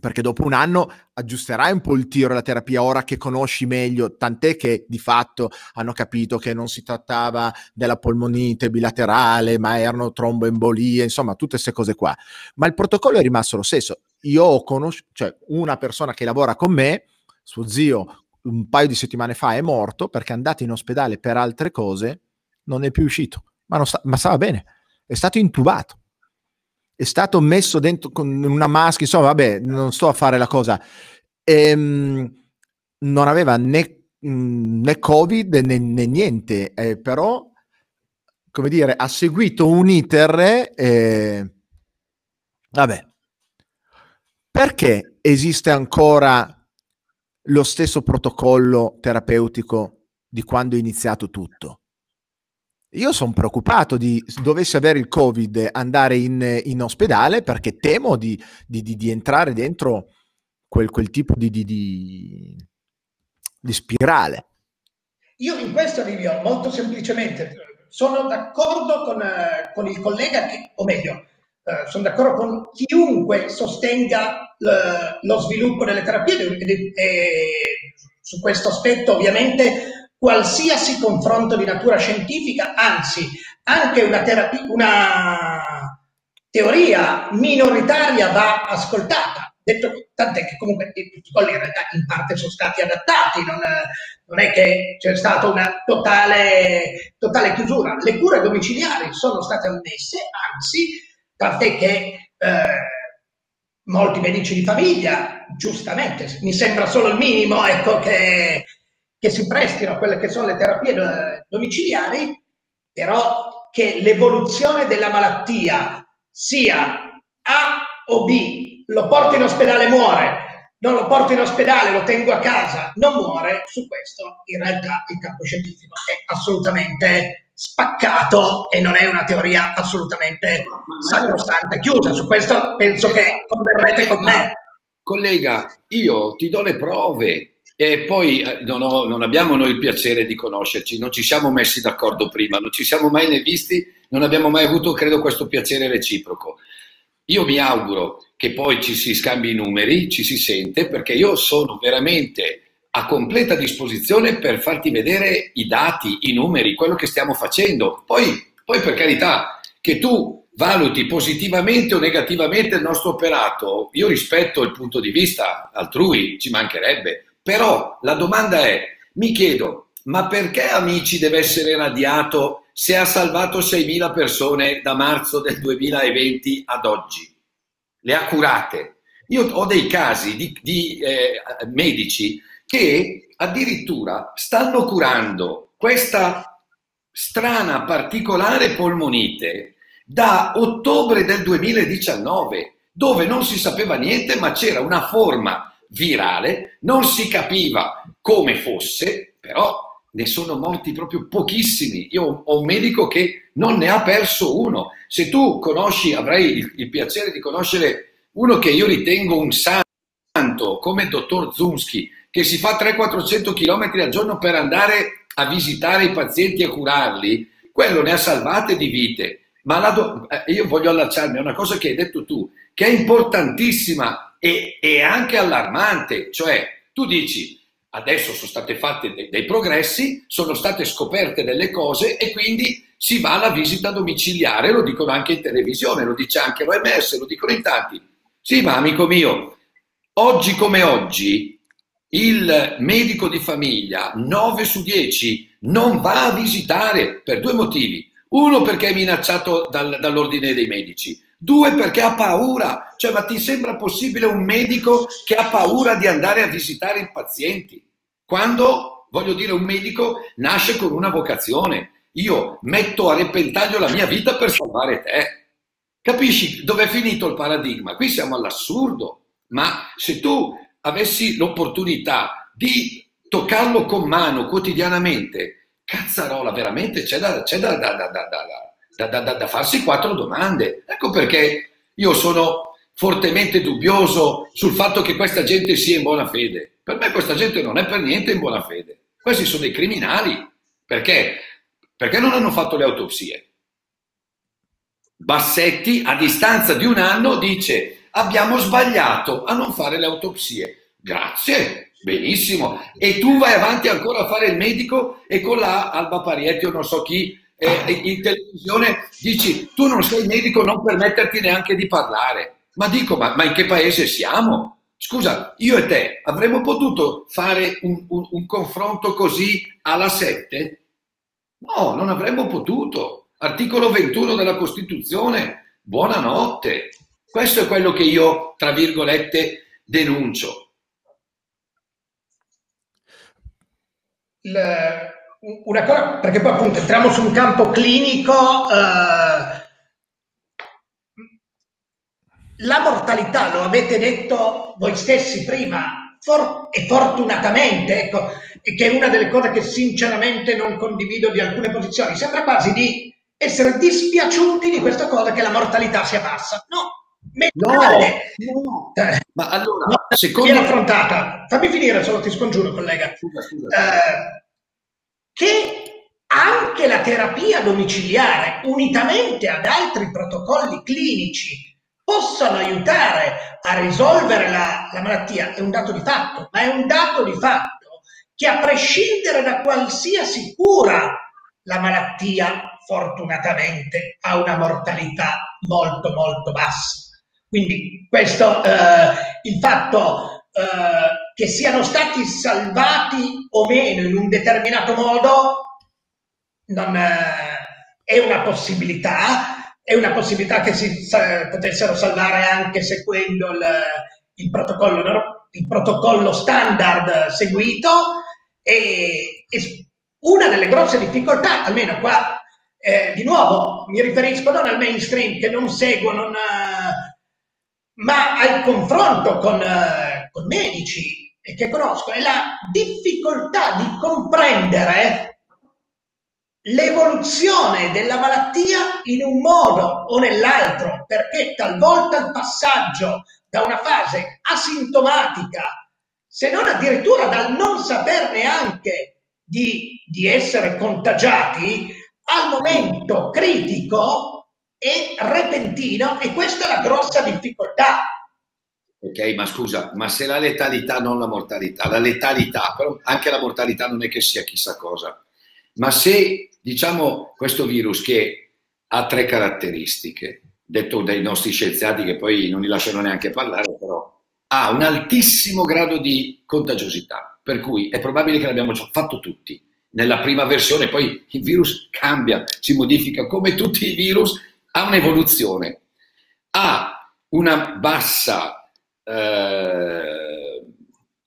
Perché dopo un anno aggiusterai un po' il tiro alla terapia ora che conosci meglio, tant'è che di fatto hanno capito che non si trattava della polmonite bilaterale, ma erano tromboembolie, insomma, tutte queste cose qua. Ma il protocollo è rimasto lo stesso. Io ho conosciuto, cioè una persona che lavora con me, suo zio un paio di settimane fa è morto perché è andato in ospedale per altre cose, non è più uscito, ma, sta, ma stava bene, è stato intubato, è stato messo dentro con una maschera, insomma, vabbè, non sto a fare la cosa. Ehm, non aveva né, né Covid né, né niente, eh, però, come dire, ha seguito un iter, eh, vabbè, perché esiste ancora lo stesso protocollo terapeutico di quando è iniziato tutto. Io sono preoccupato di dovessi avere il Covid andare in, in ospedale perché temo di, di, di, di entrare dentro quel, quel tipo di, spirale. io in questo Livio, molto semplicemente, sono d'accordo con, con il collega, che, o meglio, eh, sono d'accordo con chiunque sostenga l- lo sviluppo delle terapie e, e su questo aspetto ovviamente qualsiasi confronto di natura scientifica, anzi anche una, terapia, una teoria minoritaria va ascoltata. Detto, tant'è che comunque i protocolli in realtà in parte sono stati adattati, non, non è che c'è stata una totale, totale, chiusura. Le cure domiciliari sono state ammesse, anzi, tant'è che eh, molti medici di famiglia, giustamente, mi sembra solo il minimo, ecco, che, che si prestino a quelle che sono le terapie domiciliari, però che l'evoluzione della malattia sia A o B, lo porto in ospedale muore, non lo porto in ospedale, lo tengo a casa, non muore, su questo in realtà il campo scientifico è assolutamente spaccato e non è una teoria assolutamente sacrosanta chiusa. Su questo penso che converrete con me. Collega, io ti do le prove e poi eh, non, ho, non, abbiamo noi il piacere di conoscerci, non ci siamo messi d'accordo prima, non ci siamo mai né visti, non abbiamo mai avuto, credo, questo piacere reciproco. Io mi auguro che poi ci si scambi i numeri, ci si sente, perché io sono veramente a completa disposizione per farti vedere i dati, i numeri, quello che stiamo facendo. Poi, poi per carità, che tu valuti positivamente o negativamente il nostro operato, io rispetto il punto di vista altrui, ci mancherebbe, però la domanda è, mi chiedo, ma perché Amici deve essere radiato se ha salvato 6.000 persone da marzo del 2020 ad oggi? Le ha curate. Io ho dei casi di, di eh, medici che addirittura stanno curando questa strana particolare polmonite da ottobre del 2019, dove non si sapeva niente, ma c'era una forma virale, non si capiva come fosse, però ne sono morti proprio pochissimi. Io ho un medico che non ne ha perso uno. Se tu conosci, avrai il, il piacere di conoscere uno che io ritengo un santo, come il dottor Zunski, che si fa 300-400 km al giorno per andare a visitare i pazienti e curarli, quello ne ha salvate di vite. Ma do- eh, io voglio allacciarmi a una cosa che hai detto tu, che è importantissima e, e anche allarmante, cioè tu dici adesso sono state fatte dei, dei, progressi, sono state scoperte delle cose e quindi si va alla visita domiciliare, lo dicono anche in televisione, lo dice anche l'OMS, lo dicono in tanti. Sì, ma amico mio, oggi come oggi il medico di famiglia 9 su 10 non va a visitare per due motivi. Uno perché è minacciato dal, dall'ordine dei medici, due perché ha paura. Cioè, ma ti sembra possibile un medico che ha paura di andare a visitare i pazienti? Quando, voglio dire, un medico nasce con una vocazione. Io metto a repentaglio la mia vita per salvare te. Capisci dove è finito il paradigma? Qui siamo all'assurdo. Ma se tu avessi l'opportunità di toccarlo con mano quotidianamente, cazzarola, veramente c'è da, c'è da, da, da farsi quattro domande. Ecco perché io sono fortemente dubbioso sul fatto che questa gente sia in buona fede. Per me questa gente non è per niente in buona fede. Questi sono dei criminali. Perché? Perché non hanno fatto le autopsie. Bassetti, a distanza di un anno, dice abbiamo sbagliato a non fare le autopsie. Grazie, benissimo. E tu vai avanti ancora a fare il medico e con la Alba Parietti o non so chi eh, in televisione dici tu non sei medico, non permetterti neanche di parlare. Ma dico, ma, ma in che paese siamo? Scusa, io e te avremmo potuto fare un, un, un confronto così alla 7? No, non avremmo potuto. Articolo 21 della Costituzione, buonanotte. Questo è quello che io, tra virgolette, denuncio. Il, una cosa, perché poi appunto entriamo su un campo clinico, eh, la mortalità, lo avete detto voi stessi prima, for- e fortunatamente, ecco, che è una delle cose che sinceramente non condivido di alcune posizioni, sembra quasi di essere dispiaciuti di questa cosa che la mortalità sia bassa. No, Mentale. No, no. Eh, ma allora, no, secondo... Viene affrontata. Fammi finire, solo ti scongiuro, collega. Scusa, scusa. Eh, che anche la terapia domiciliare, unitamente ad altri protocolli clinici, possano aiutare a risolvere la, la malattia è un dato di fatto, ma è un dato di fatto che a prescindere da qualsiasi cura, la malattia fortunatamente ha una mortalità molto molto bassa. Quindi questo, eh, il fatto eh, che siano stati salvati o meno in un determinato modo non, eh, è una possibilità, è una possibilità che si sa, potessero salvare anche seguendo il, il, protocollo, il protocollo standard seguito. E, e, una delle grosse difficoltà, almeno qua eh, di nuovo mi riferisco non al mainstream che non seguo, non, uh, ma al confronto con, uh, con medici che conosco, è la difficoltà di comprendere l'evoluzione della malattia in un modo o nell'altro, perché talvolta il passaggio da una fase asintomatica, se non addirittura dal non saper neanche di, di essere contagiati, al momento critico e repentino, e questa è la grossa difficoltà. Ok, ma scusa, ma se la letalità, non la mortalità, la letalità, però anche la mortalità non è che sia chissà cosa, ma se diciamo questo virus che ha tre caratteristiche, detto dai nostri scienziati che poi non li lasciano neanche parlare, però ha un altissimo grado di contagiosità, per cui è probabile che l'abbiamo fatto tutti. Nella prima versione poi il virus cambia, si modifica come tutti i virus, ha un'evoluzione, ha una bassa, eh,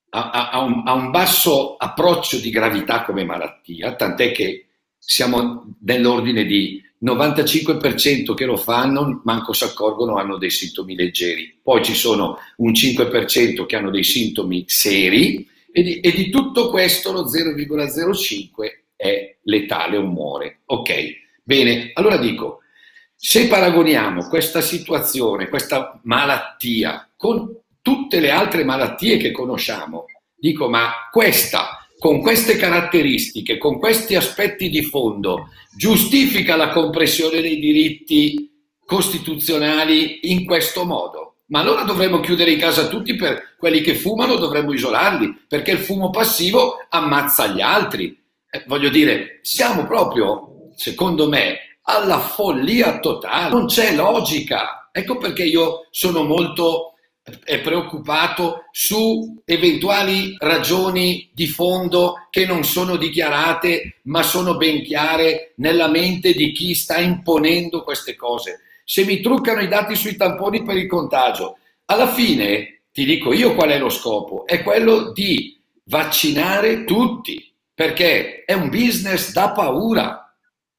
ha, ha, un, ha un basso approccio di gravità come malattia, tant'è che siamo nell'ordine di 95% che lo fanno, manco si accorgono, hanno dei sintomi leggeri. Poi ci sono un 5% che hanno dei sintomi seri e di, e di tutto questo lo 0,05 è letale o muore. Ok, bene, allora dico, se paragoniamo questa situazione, questa malattia con tutte le altre malattie che conosciamo, dico, ma questa con queste caratteristiche, con questi aspetti di fondo, giustifica la compressione dei diritti costituzionali in questo modo. Ma allora dovremmo chiudere in casa tutti per quelli che fumano, dovremmo isolarli, perché il fumo passivo ammazza gli altri. Eh, voglio dire, siamo proprio, secondo me, alla follia totale. Non c'è logica. Ecco perché io sono molto è preoccupato su eventuali ragioni di fondo che non sono dichiarate ma sono ben chiare nella mente di chi sta imponendo queste cose. Se mi truccano i dati sui tamponi per il contagio, alla fine ti dico io qual è lo scopo, è quello di vaccinare tutti, perché è un business da paura,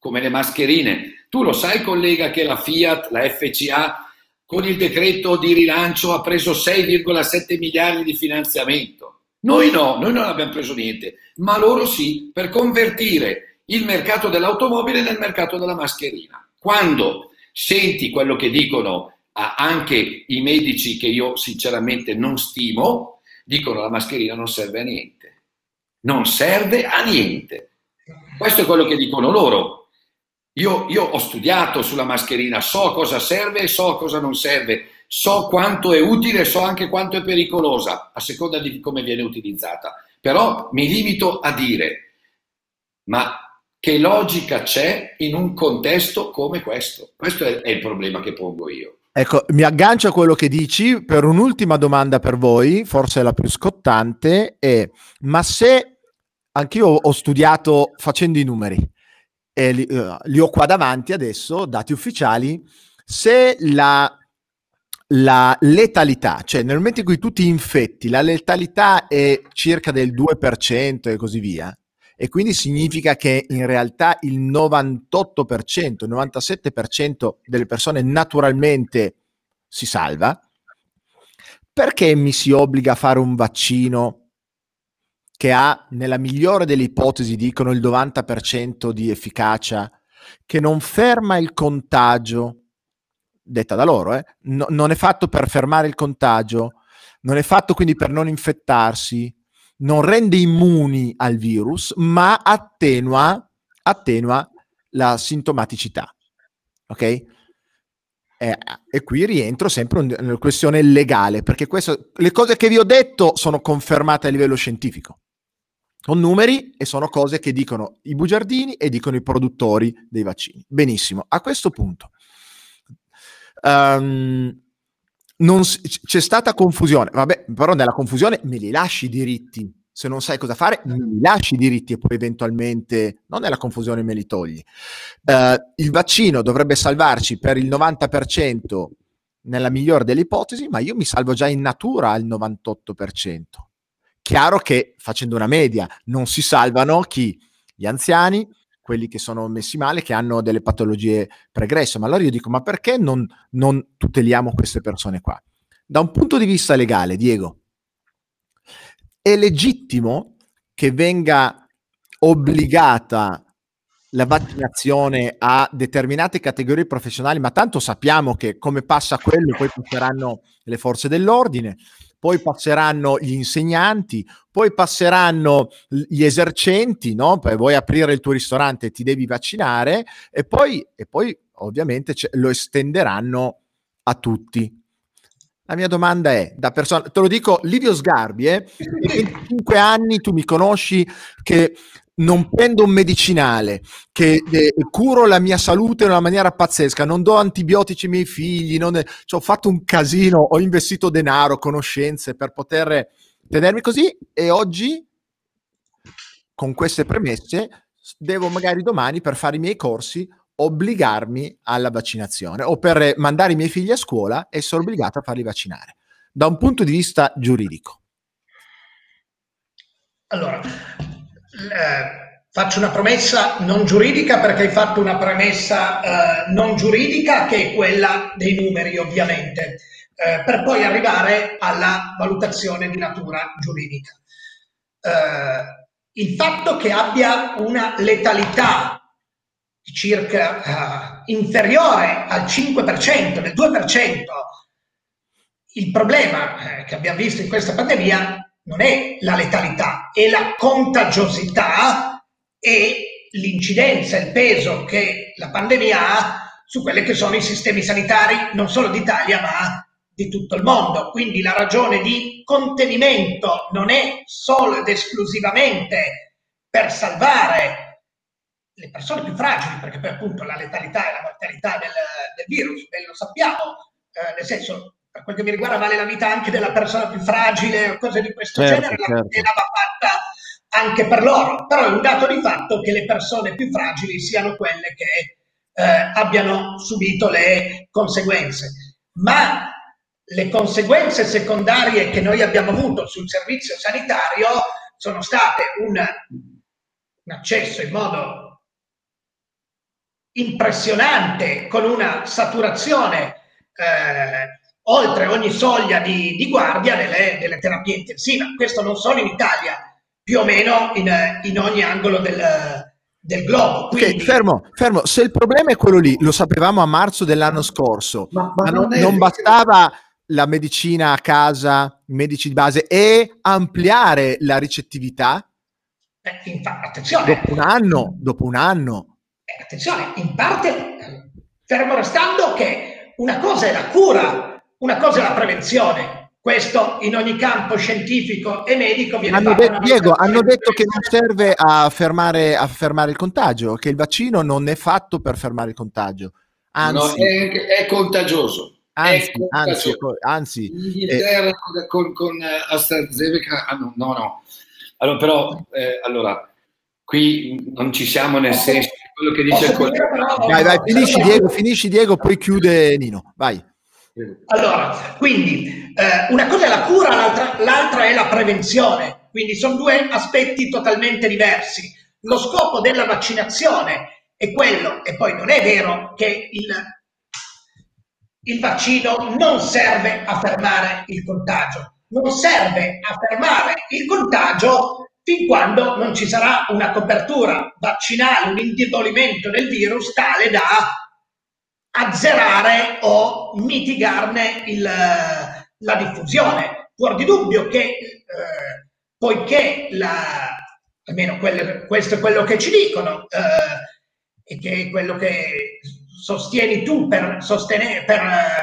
come le mascherine. Tu lo sai collega che la Fiat, la FCA con il decreto di rilancio ha preso 6,7 miliardi di finanziamento. Noi no, noi non abbiamo preso niente, ma loro sì, per convertire il mercato dell'automobile nel mercato della mascherina. Quando senti quello che dicono anche i medici che io sinceramente non stimo, dicono la mascherina non serve a niente. Non serve a niente. Questo è quello che dicono loro. Io, io, ho studiato sulla mascherina, so cosa serve e so cosa non serve, so quanto è utile, so anche quanto è pericolosa, a seconda di come viene utilizzata. Però mi limito a dire, ma che logica c'è in un contesto come questo? Questo è, è il problema che pongo io. Ecco, mi aggancio a quello che dici per un'ultima domanda per voi, forse la più scottante, è ma se anch'io ho studiato facendo i numeri, e li, uh, li, ho qua davanti adesso, dati ufficiali, se la, la, letalità, cioè nel momento in cui tu ti infetti, la letalità è circa del 2% e così via, e quindi significa che in realtà il 98%, il 97% delle persone naturalmente si salva, perché mi si obbliga a fare un vaccino che ha, nella migliore delle ipotesi, dicono il 90% di efficacia, che non ferma il contagio, detta da loro, eh? no, non è fatto per fermare il contagio, non è fatto quindi per non infettarsi, non rende immuni al virus, ma attenua, attenua la sintomaticità. Ok? Eh, e qui rientro sempre nella questione legale, perché questo, le cose che vi ho detto sono confermate a livello scientifico. Sono numeri e sono cose che dicono i bugiardini e dicono i produttori dei vaccini. Benissimo, a questo punto um, non, c'è stata confusione, vabbè, però nella confusione me li lasci i diritti. Se non sai cosa fare, me li lasci i diritti e poi eventualmente, non nella confusione me li togli. Uh, il vaccino dovrebbe salvarci per il 90% nella migliore delle ipotesi, ma io mi salvo già in natura al 98%. Chiaro che facendo una media non si salvano chi? Gli anziani, quelli che sono messi male, che hanno delle patologie pregresse. Ma allora io dico, ma perché non, non tuteliamo queste persone qua? Da un punto di vista legale, Diego, è legittimo che venga obbligata la vaccinazione a determinate categorie professionali, ma tanto sappiamo che come passa quello, poi passeranno le forze dell'ordine, poi passeranno gli insegnanti, poi passeranno gli esercenti, no? Poi vuoi aprire il tuo ristorante e ti devi vaccinare e poi, e poi ovviamente lo estenderanno a tutti. La mia domanda è, da persona, te lo dico, Livio Sgarbi, eh, 25 anni tu mi conosci che non prendo un medicinale, che eh, curo la mia salute in una maniera pazzesca, non do antibiotici ai miei figli, non cioè, ho fatto un casino, ho investito denaro, conoscenze per poter tenermi così e oggi, con queste premesse, devo magari domani per fare i miei corsi obbligarmi alla vaccinazione o per mandare i miei figli a scuola essere obbligato a farli vaccinare. Da un punto di vista giuridico. Allora, eh, faccio una promessa non giuridica perché hai fatto una premessa eh, non giuridica che è quella dei numeri ovviamente, eh, per poi arrivare alla valutazione di natura giuridica. Eh, il fatto che abbia una letalità circa uh, inferiore al 5%, del 2%, il problema eh, che abbiamo visto in questa pandemia non è la letalità, è la contagiosità e l'incidenza, il peso che la pandemia ha su quelli che sono i sistemi sanitari non solo d'Italia ma di tutto il mondo. Quindi la ragione di contenimento non è solo ed esclusivamente per salvare le persone più fragili, perché poi appunto la letalità e la mortalità del, del virus, beh, lo sappiamo, eh, nel senso per quel che mi riguarda vale la vita anche della persona più fragile o cose di questo certo, genere, certo. la tutela va fatta anche per loro, però è un dato di fatto che le persone più fragili siano quelle che eh, abbiano subito le conseguenze. Ma le conseguenze secondarie che noi abbiamo avuto sul servizio sanitario sono state un, un accesso in modo impressionante con una saturazione eh, oltre ogni soglia di, di guardia delle, delle, terapie intensive. Questo non solo in Italia, più o meno in, in ogni angolo del, del globo. Quindi... Ok, fermo, fermo. Se il problema è quello lì, lo sapevamo a marzo dell'anno scorso, ma, ma, ma non, non bastava la medicina a casa, i medici di base e ampliare la ricettività? Eh, infatti, attenzione. Dopo un anno, dopo un anno. Eh, attenzione, in parte, fermo restando che una cosa è la cura una cosa è la prevenzione, questo in ogni campo scientifico e medico viene hanno fatto. De- Diego, hanno detto che non serve a fermare, a fermare, il contagio, che il vaccino non è fatto per fermare il contagio. Anzi, no, è, è, contagioso. Anzi, è anzi, anzi in Inghilterra eh, con, con eh, AstraZeneca, ah, no, no, no. Allora, però, eh, allora, qui non ci siamo nel senso quello che dice il collega. Dai, dai, finisci Diego, finisci Diego, poi chiude Nino, vai. Allora, quindi eh, una cosa è la cura, l'altra, l'altra è la prevenzione, quindi sono due aspetti totalmente diversi. Lo scopo della vaccinazione è quello, e poi non è vero che il, il vaccino non serve a fermare il contagio, non serve a fermare il contagio fin quando non ci sarà una copertura vaccinale, un indebolimento del virus tale da azzerare o mitigarne il, la diffusione. Fuori di dubbio che eh, poiché la, almeno quello, questo è quello che ci dicono, eh, e che è quello che sostieni tu per, sostenere, per,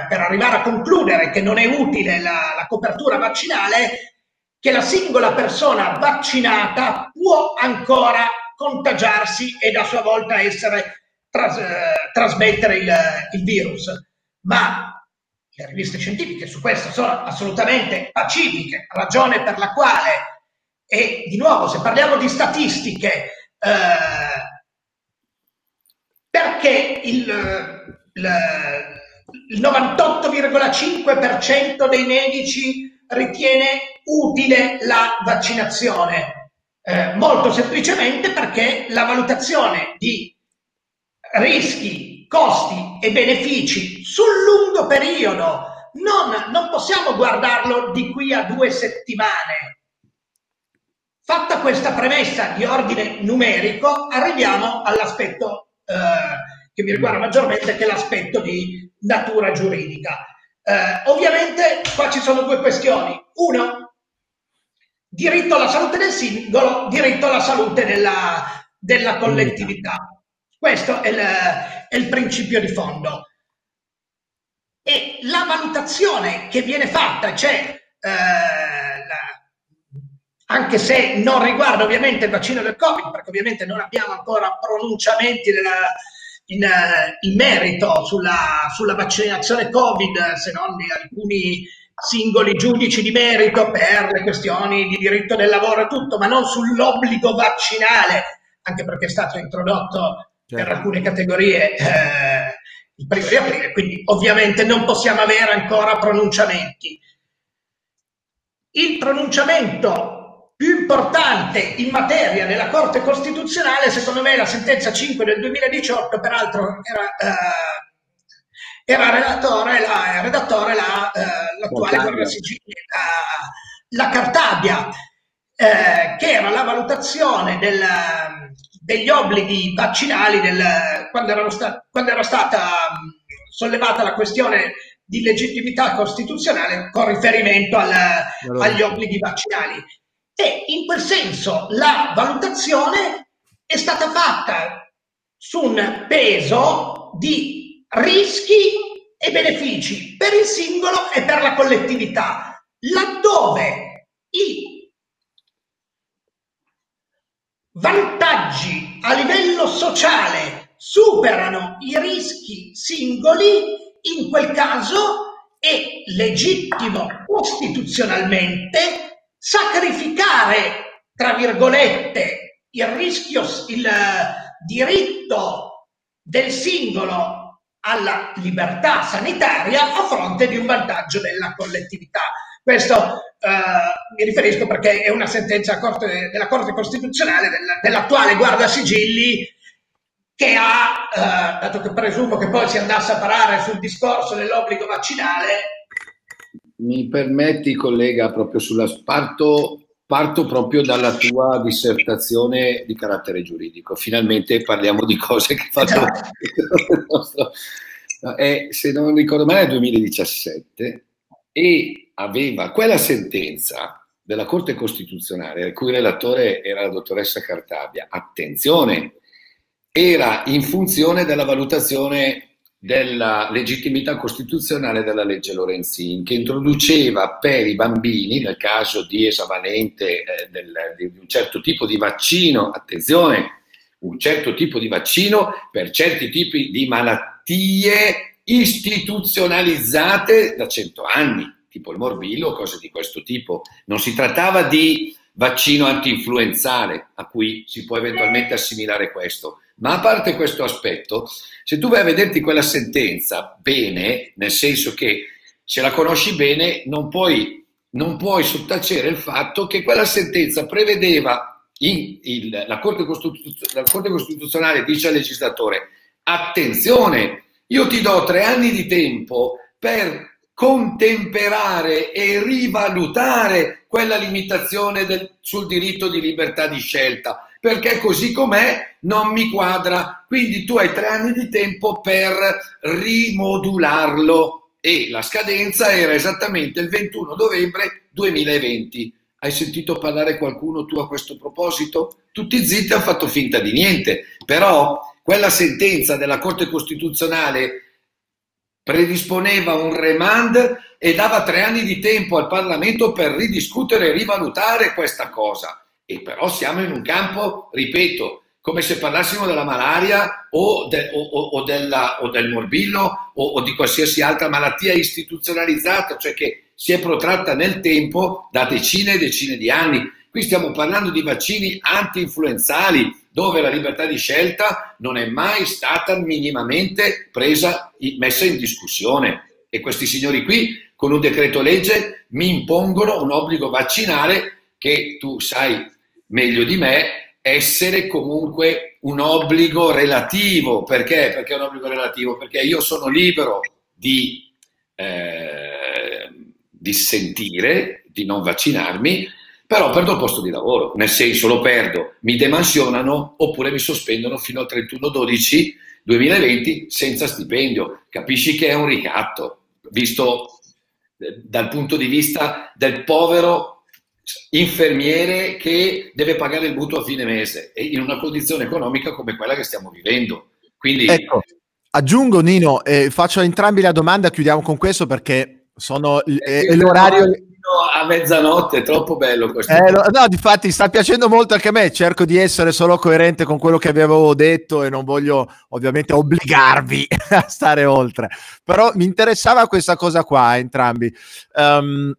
per, arrivare a concludere che non è utile la, la copertura vaccinale, che la singola persona vaccinata può ancora contagiarsi ed a sua volta essere tras, eh, trasmettere il, il, virus. Ma le riviste scientifiche su questo sono assolutamente pacifiche, ragione per la quale, e di nuovo se parliamo di statistiche, eh, perché il, il, il 98,5% dei medici ritiene utile la vaccinazione? Eh, molto semplicemente perché la valutazione di rischi, costi e benefici sul lungo periodo non, non possiamo guardarlo di qui a due settimane. Fatta questa premessa di ordine numerico, arriviamo all'aspetto eh, che mi riguarda maggiormente, che è l'aspetto di natura giuridica. Eh, ovviamente qua ci sono due questioni. Uno, diritto alla salute del singolo, diritto alla salute della, della collettività. Questo è il, è il, principio di fondo. E la valutazione che viene fatta, cioè, eh, anche se non riguarda ovviamente il vaccino del Covid, perché ovviamente non abbiamo ancora pronunciamenti della, in, in merito sulla, sulla, vaccinazione Covid, se non di alcuni singoli giudici di merito per le questioni di diritto del lavoro e tutto, ma non sull'obbligo vaccinale, anche perché è stato introdotto certo. per alcune categorie eh, il primo di aprile, quindi ovviamente non possiamo avere ancora pronunciamenti. Il pronunciamento più importante in materia della Corte Costituzionale, secondo me, è la sentenza 5 del 2018, peraltro era, eh, era relatore, la, redattore la, eh, l'attuale Guardia Civile, la, la Cartabia, eh, che era la valutazione del, degli obblighi vaccinali del, quando, sta, quando, era stata sollevata la questione di legittimità costituzionale con riferimento al, agli obblighi vaccinali. E in quel senso la valutazione è stata fatta su un peso di rischi e benefici per il singolo e per la collettività, laddove i vantaggi a livello sociale superano i rischi singoli, in quel caso è legittimo costituzionalmente sacrificare, tra virgolette, il rischio, il diritto del singolo alla libertà sanitaria a fronte di un vantaggio della collettività. Questo eh, mi riferisco perché è una sentenza corte, della Corte Costituzionale del, dell'attuale Guarda Sigilli che ha, eh, dato che presumo che poi si andasse a parare sul discorso dell'obbligo vaccinale, mi permetti, collega, proprio sulla parto, parto proprio dalla tua dissertazione di carattere giuridico. Finalmente parliamo di cose che fanno esatto. il nostro. È, se non ricordo male, nel 2017 e aveva quella sentenza della Corte Costituzionale, il cui relatore era la dottoressa Cartabia. Attenzione, era in funzione della valutazione della legittimità costituzionale della legge Lorenzin, che introduceva per i bambini, nel caso di esavalente eh, del, di un certo tipo di vaccino, attenzione, un certo tipo di vaccino per certi tipi di malattie istituzionalizzate da cento anni, tipo il morbillo, cose di questo tipo. Non si trattava di vaccino anti-influenzale a cui si può eventualmente assimilare questo, ma a parte questo aspetto, se tu vai a vederti quella sentenza bene, nel senso che se la conosci bene, non puoi, non puoi sottacere il fatto che quella sentenza prevedeva, in, il, la, Corte la Corte Costituzionale dice al legislatore, attenzione, io ti do tre anni di tempo per contemperare e rivalutare quella limitazione del, sul diritto di libertà di scelta perché così com'è non mi quadra. Quindi tu hai tre anni di tempo per rimodularlo e la scadenza era esattamente il 21 novembre 2020. Hai sentito parlare qualcuno tu a questo proposito? Tutti zitti hanno fatto finta di niente, però quella sentenza della Corte Costituzionale predisponeva un remand e dava tre anni di tempo al Parlamento per ridiscutere e rivalutare questa cosa. E però siamo in un campo, ripeto, come se parlassimo della malaria o, de, o, o, della, o del morbillo o, di qualsiasi altra malattia istituzionalizzata, cioè che si è protratta nel tempo da decine e decine di anni. Qui stiamo parlando di vaccini anti-influenzali, dove la libertà di scelta non è mai stata minimamente presa, messa in discussione. E questi signori qui, con un decreto legge, mi impongono un obbligo vaccinale che tu sai meglio di me essere comunque un obbligo relativo. Perché? Perché è un obbligo relativo? Perché io sono libero di eh, dissentire, di non vaccinarmi, però perdo il posto di lavoro, nel senso lo perdo, mi demansionano oppure mi sospendono fino al 31-12 2020 senza stipendio. Capisci che è un ricatto, visto eh, dal punto di vista del povero infermiere che deve pagare il mutuo a fine mese e in una condizione economica come quella che stiamo vivendo. Quindi... Ecco, aggiungo Nino, eh, faccio entrambi la domanda, chiudiamo con questo perché sono eh, è l'orario a mezzanotte, è troppo bello questo. Eh, lo, no, difatti sta piacendo molto anche a me, cerco di essere solo coerente con quello che avevo detto e non voglio ovviamente obbligarvi a stare oltre, però mi interessava questa cosa qua entrambi. Um,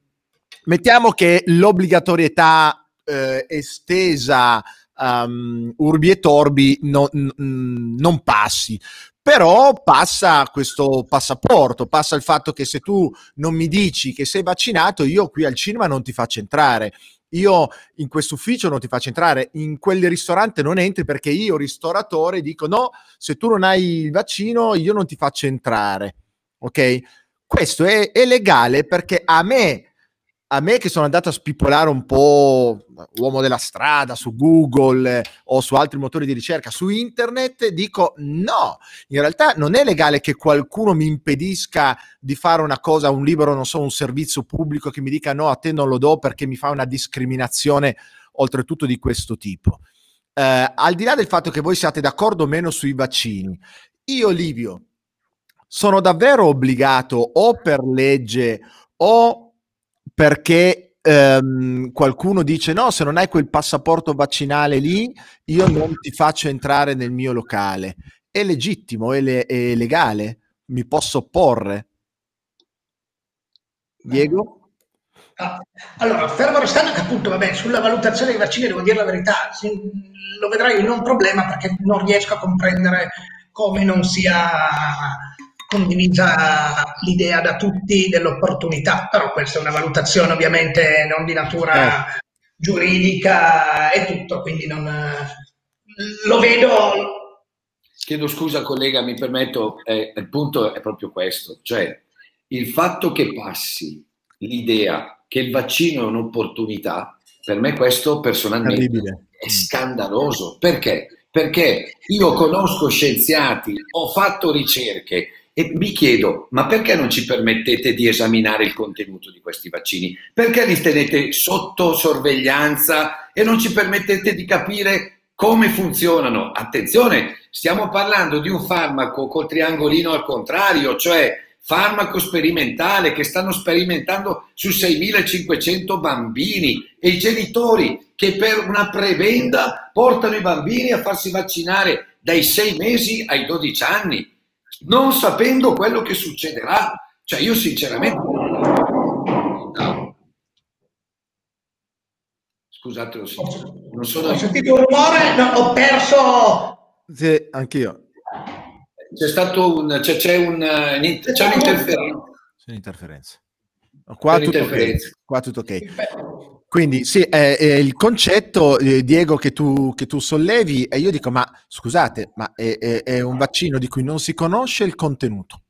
mettiamo che l'obbligatorietà eh, estesa um, urbi e torbi no, n- non passi. Però passa questo passaporto, passa il fatto che se tu non mi dici che sei vaccinato, io qui al cinema non ti faccio entrare. Io in questo ufficio non ti faccio entrare, in quel ristorante non entri perché io, ristoratore, dico no, se tu non hai il vaccino, io non ti faccio entrare. Ok? Questo è, è legale perché a me a me che sono andato a spippolare un po' uomo della strada su Google eh, o su altri motori di ricerca su internet, dico no, in realtà non è legale che qualcuno mi impedisca di fare una cosa, un libro, non so, un servizio pubblico che mi dica no, a te non lo do perché mi fa una discriminazione oltretutto di questo tipo. Eh, al di là del fatto che voi siate d'accordo o meno sui vaccini, io Livio sono davvero obbligato o per legge o perché ehm, qualcuno dice no, se non hai quel passaporto vaccinale lì, io non ti faccio entrare nel mio locale. È legittimo, è, le- è legale, mi posso opporre. Diego? Ah, allora, fermo restando che appunto, vabbè, sulla valutazione dei vaccini devo dire la verità, lo vedrai non un problema perché non riesco a comprendere come non sia condivisa l'idea da tutti dell'opportunità, però questa è una valutazione ovviamente non di natura eh. giuridica e tutto, quindi non, lo vedo. Chiedo scusa collega, mi permetto, eh, il punto è proprio questo, cioè il fatto che passi l'idea che il vaccino è un'opportunità, per me questo personalmente Terribile. è scandaloso. Perché? Perché io conosco scienziati, ho fatto ricerche e mi chiedo, ma perché non ci permettete di esaminare il contenuto di questi vaccini? Perché li tenete sotto sorveglianza e non ci permettete di capire come funzionano? Attenzione, stiamo parlando di un farmaco col triangolino al contrario, cioè farmaco sperimentale che stanno sperimentando su 6.500 bambini e i genitori che per una prebenda portano i bambini a farsi vaccinare dai 6 mesi ai 12 anni non sapendo quello che succederà. Cioè io sinceramente... No. Scusate, non sono... Ho sentito un rumore, no, ho perso... Sì, anch'io. C'è stato un... C'è, c'è, un, c'è un'interferenza. C'è un'interferenza. Qua, tutto okay. Qua tutto ok. Quindi sì, è, è il concetto, eh, Diego, che tu, che tu, sollevi, e io dico, ma scusate, ma è, è, un vaccino di cui non si conosce il contenuto,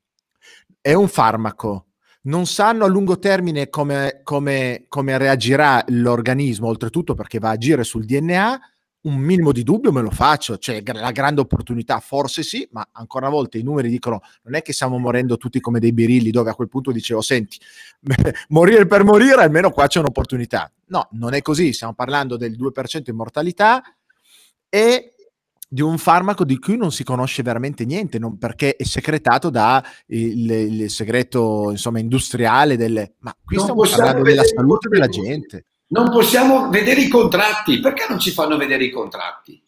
è un farmaco, non sanno a lungo termine come, come, come reagirà l'organismo, oltretutto perché va a agire sul DNA, un minimo di dubbio me lo faccio, cioè la grande opportunità forse sì, ma ancora una volta i numeri dicono non è che stiamo morendo tutti come dei birilli dove a quel punto dicevo senti, morire per morire almeno qua c'è un'opportunità. No, non è così, stiamo parlando del 2% di mortalità e di un farmaco di cui non si conosce veramente niente, non, perché è secretato da il, il segreto insomma, industriale delle... Ma qui non stiamo parlando della salute della gente. Non possiamo vedere i contratti, perché non ci fanno vedere i contratti?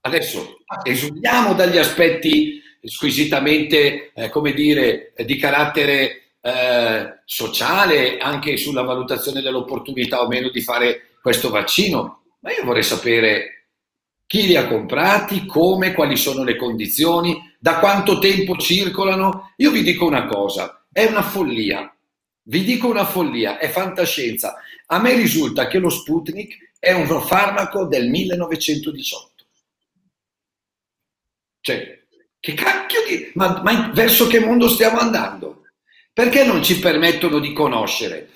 Adesso esumiamo dagli aspetti squisitamente, eh, come dire, di carattere eh, sociale, anche sulla valutazione dell'opportunità o meno di fare questo vaccino, ma io vorrei sapere chi li ha comprati, come, quali sono le condizioni, da quanto tempo circolano. Io vi dico una cosa, è una follia. Vi dico una follia, è fantascienza. A me risulta che lo Sputnik è un farmaco del 1918. Cioè, che cacchio di... Ma, ma verso che mondo stiamo andando? Perché non ci permettono di conoscere?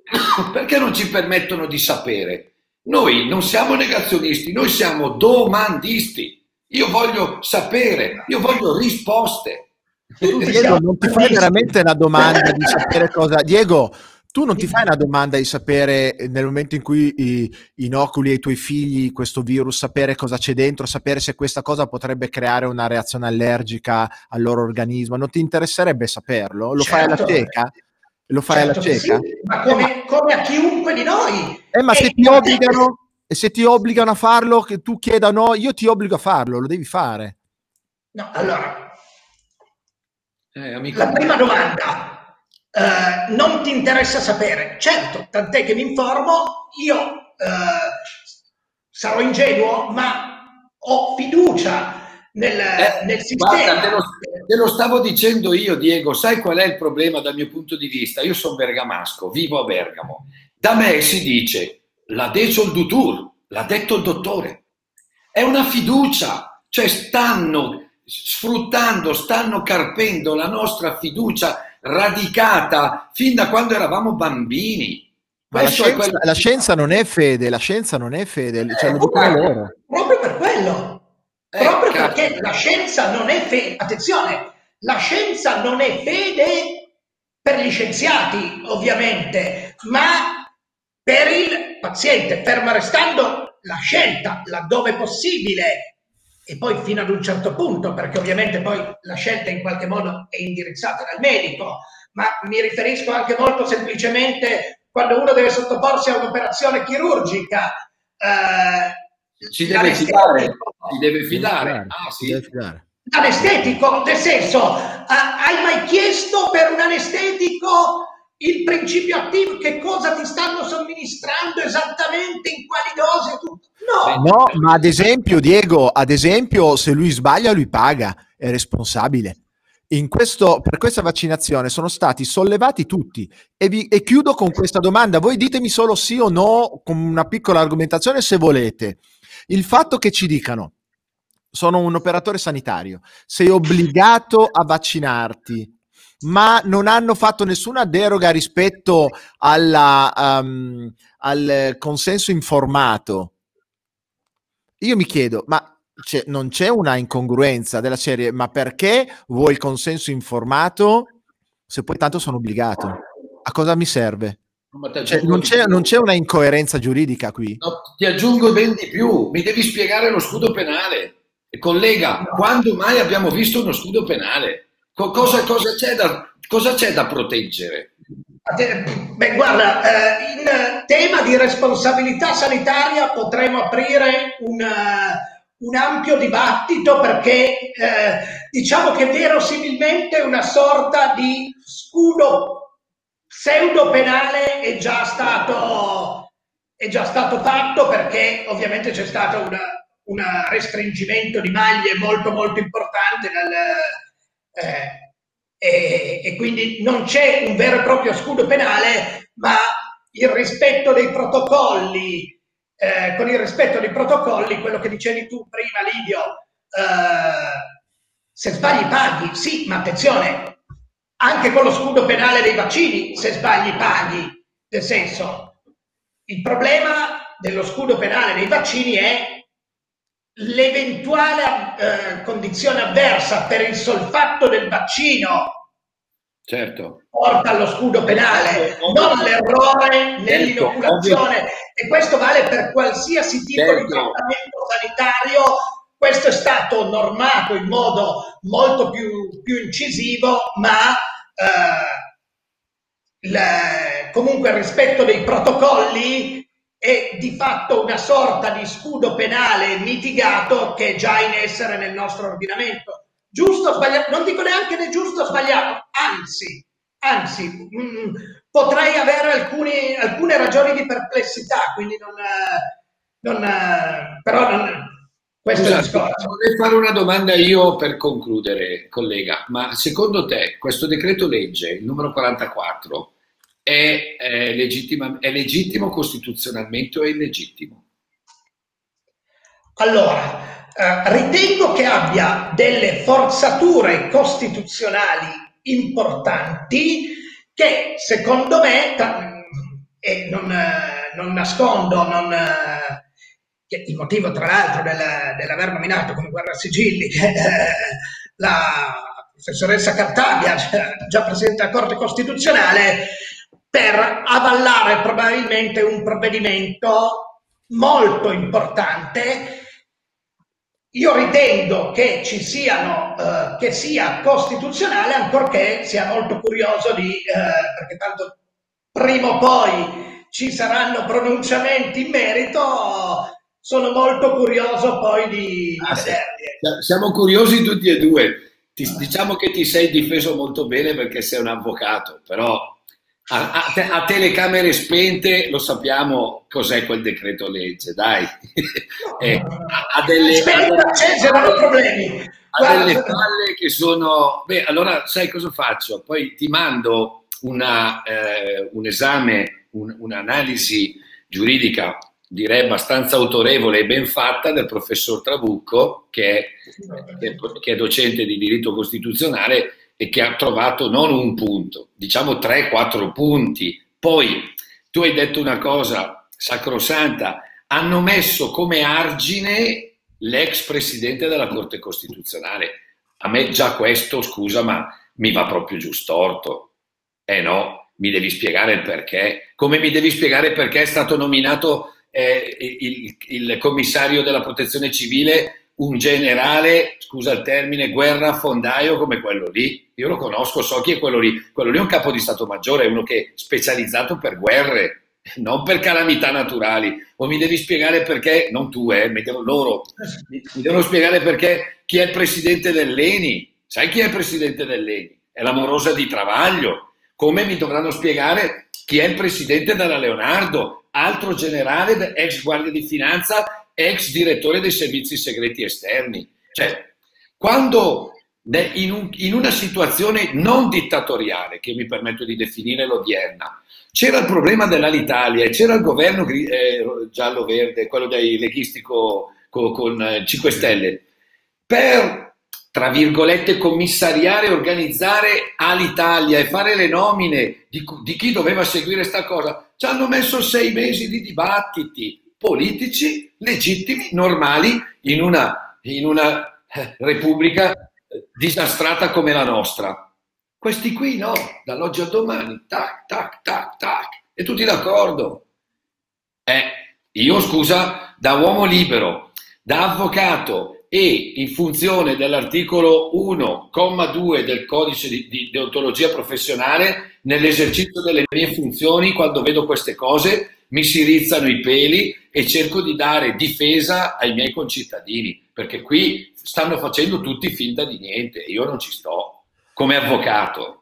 Perché non ci permettono di sapere? Noi non siamo negazionisti, noi siamo domandisti. Io voglio sapere, io voglio risposte. Diego, non ti fai veramente una domanda di sapere cosa... Diego, tu non ti fai una domanda di sapere nel momento in cui inoculi ai tuoi figli questo virus, sapere cosa c'è dentro, sapere se questa cosa potrebbe creare una reazione allergica al loro organismo. Non ti interesserebbe saperlo? Lo certo. fai alla certo. cieca? Lo fai certo alla cieca? Sì, ma come, come, a chiunque di noi. Eh, ma e se ti obbligano, e se ti obbligano a farlo, che tu chieda no, io ti obbligo a farlo, lo devi fare. No, allora. Eh, la prima domanda. Eh, non ti interessa sapere? Certo, tant'è che mi informo, io eh, sarò ingenuo, ma ho fiducia nel, eh, nel sistema. Guarda, te lo, te lo, stavo dicendo io, Diego. Sai qual è il problema dal mio punto di vista? Io sono bergamasco, vivo a Bergamo. Da me si dice l'ha detto il Dutour, l'ha detto il dottore. È una fiducia, cioè stanno sfruttando, stanno carpendo la nostra fiducia radicata fin da quando eravamo bambini. La scienza, quello... la scienza, non è fede, la scienza non è fede, cioè, eh, dicono loro. Proprio per quello. Eh, Proprio cazzo. perché la scienza non è fede, attenzione, la scienza non è fede per gli scienziati, ovviamente, ma per il paziente, ferma restando la scelta, laddove possibile, e poi fino ad un certo punto, perché ovviamente poi la scelta in qualche modo è indirizzata dal medico, ma mi riferisco anche molto semplicemente quando uno deve sottoporsi a un'operazione chirurgica. Eh, si deve fidare, si deve fidare. Ah, sì. deve fidare. Anestetico, nel senso, uh, hai mai chiesto per un anestetico il principio attivo, che cosa ti stanno somministrando esattamente, in quali dosi? Tutto? No. no, ma ad esempio, Diego, ad esempio, se lui sbaglia, lui paga, è responsabile. Questo, per questa vaccinazione sono stati sollevati tutti e, vi, e chiudo con questa domanda. Voi ditemi solo sì o no con una piccola argomentazione se volete. Il fatto che ci dicano, sono un operatore sanitario, sei obbligato a vaccinarti, ma non hanno fatto nessuna deroga rispetto alla, um, al consenso informato. Io mi chiedo, ma c'è, non c'è una incongruenza della serie, ma perché vuoi il consenso informato se poi tanto sono obbligato? A cosa mi serve? Cioè, non, c'è, non, c'è, una incoerenza giuridica qui. No, ti aggiungo ben di più, mi devi spiegare lo scudo penale. Collega, quando mai abbiamo visto uno scudo penale? Cosa, cosa, c'è, da, cosa c'è, da, proteggere? Beh, guarda, eh, in tema di responsabilità sanitaria potremmo aprire un, un ampio dibattito perché eh, diciamo che verosimilmente una sorta di scudo pseudo penale è già stato, è già stato fatto perché ovviamente c'è stato un restringimento di maglie molto molto importante dal, eh, e, e, quindi non c'è un vero e proprio scudo penale, ma il rispetto dei protocolli, eh, con il rispetto dei protocolli, quello che dicevi tu prima, Livio, eh, se sbagli paghi, sì, ma attenzione, anche con lo scudo penale dei vaccini, se sbagli paghi. Nel senso, il problema dello scudo penale dei vaccini è l'eventuale eh, condizione avversa per il sol fatto del vaccino certo. porta allo scudo penale, non l'errore nell'inoculazione. Certo, e questo vale per qualsiasi tipo certo. di trattamento sanitario. Questo è stato normato in modo molto più, più incisivo, ma eh, il, comunque il rispetto dei protocolli è di fatto una sorta di scudo penale mitigato che è già in essere nel nostro ordinamento. Giusto o sbagliato? Non dico neanche né giusto o sbagliato, anzi, anzi, mh, mm, potrei avere alcuni, alcune ragioni di perplessità, quindi non, non però non, questo Scusa. Vorrei fare una domanda io per concludere, collega, ma secondo te questo decreto legge, il numero 44, è, è, è legittimo costituzionalmente o è illegittimo? Allora, eh, ritengo che abbia delle forzature costituzionali importanti che secondo me, e non, non nascondo, non, il motivo tra l'altro del, dell'aver nominato come guerra sigilli eh, la professoressa Cartabia, già presidente della Corte Costituzionale, per avallare probabilmente un provvedimento molto importante. Io ritengo che ci siano, eh, che sia costituzionale, ancorché sia molto curioso di, eh, perché tanto prima o poi ci saranno pronunciamenti in merito, sono molto curioso poi di, ah, vederli. Siamo curiosi tutti e due. Ti, diciamo che ti sei difeso molto bene perché sei un avvocato, però a, a, te, a, telecamere spente lo sappiamo cos'è quel decreto legge, dai. eh, ha delle, Spenta, ha problemi. Ha delle falle che sono... Beh, allora sai cosa faccio? Poi ti mando una, eh, un esame, un, un'analisi giuridica direi abbastanza autorevole e ben fatta del professor Trabucco, che è, che è docente di diritto costituzionale e che ha trovato non un punto, diciamo 3-4 punti. Poi tu hai detto una cosa sacrosanta, hanno messo come argine l'ex presidente della Corte Costituzionale. A me già questo, scusa, ma mi va proprio giù storto. Eh no, mi devi spiegare il perché. Come mi devi spiegare perché è stato nominato eh, il, il commissario della protezione civile un generale, scusa il termine, guerrafondaio come quello lì. Io lo conosco, so chi è quello lì. Quello lì è un capo di Stato Maggiore, è uno che è specializzato per guerre, non per calamità naturali. O mi devi spiegare perché, non tu, eh, mi loro, mi, mi devono spiegare perché chi è il presidente dell'ENI. Sai chi è il presidente dell'ENI? È l'amorosa di Travaglio. Come mi dovranno spiegare chi è il presidente della Leonardo, altro generale, ex guardia di finanza ex direttore dei servizi segreti esterni. Cioè, quando in, un, in una situazione non dittatoriale, che mi permetto di definire l'odierna, c'era il problema dell'Alitalia e c'era il governo eh, giallo-verde, quello dei leghisti con, con eh, 5 Stelle, per tra virgolette, commissariare e organizzare all'Italia e fare le nomine di, di chi doveva seguire questa cosa, ci hanno messo sei mesi di dibattiti, politici legittimi, normali, in una, in una eh, repubblica disastrata come la nostra. Questi qui no, dall'oggi al domani, tac, tac, tac, tac, e tutti d'accordo. Eh, io scusa, da uomo libero, da avvocato e in funzione dell'articolo 1,2 del codice di, di deontologia professionale, nell'esercizio delle mie funzioni, quando vedo queste cose, mi si rizzano i peli e cerco di dare difesa ai miei concittadini, perché qui stanno facendo tutti finta di niente, io non ci sto come avvocato.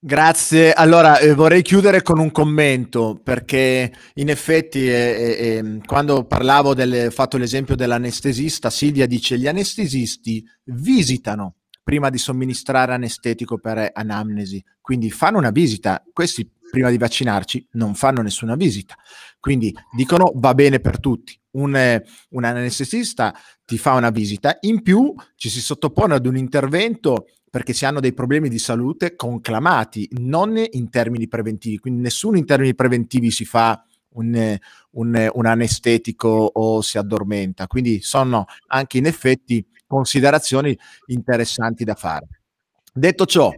Grazie. Allora eh, vorrei chiudere con un commento perché in effetti eh, eh, quando parlavo del fatto l'esempio dell'anestesista, Silvia dice gli anestesisti visitano prima di somministrare anestetico per anamnesi, quindi fanno una visita. Questi prima di vaccinarci non fanno nessuna visita. Quindi dicono va bene per tutti. Un, un anestesista ti fa una visita, in più ci si sottopone ad un intervento perché si hanno dei problemi di salute conclamati, non in termini preventivi. Quindi nessuno in termini preventivi si fa un, un, un anestetico o si addormenta. Quindi sono anche in effetti considerazioni interessanti da fare. Detto ciò,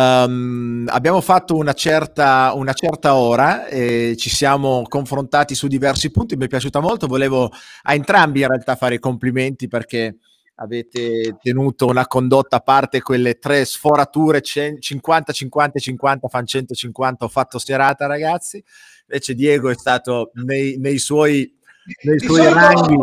Um, abbiamo fatto una certa, una certa ora e ci siamo confrontati su diversi punti, mi è piaciuta molto, volevo a entrambi in realtà fare i complimenti perché avete tenuto una condotta a parte quelle tre sforature 50 50 50 fan 150 ho fatto serata ragazzi. Invece Diego è stato nei, nei suoi nei suoi ranghi,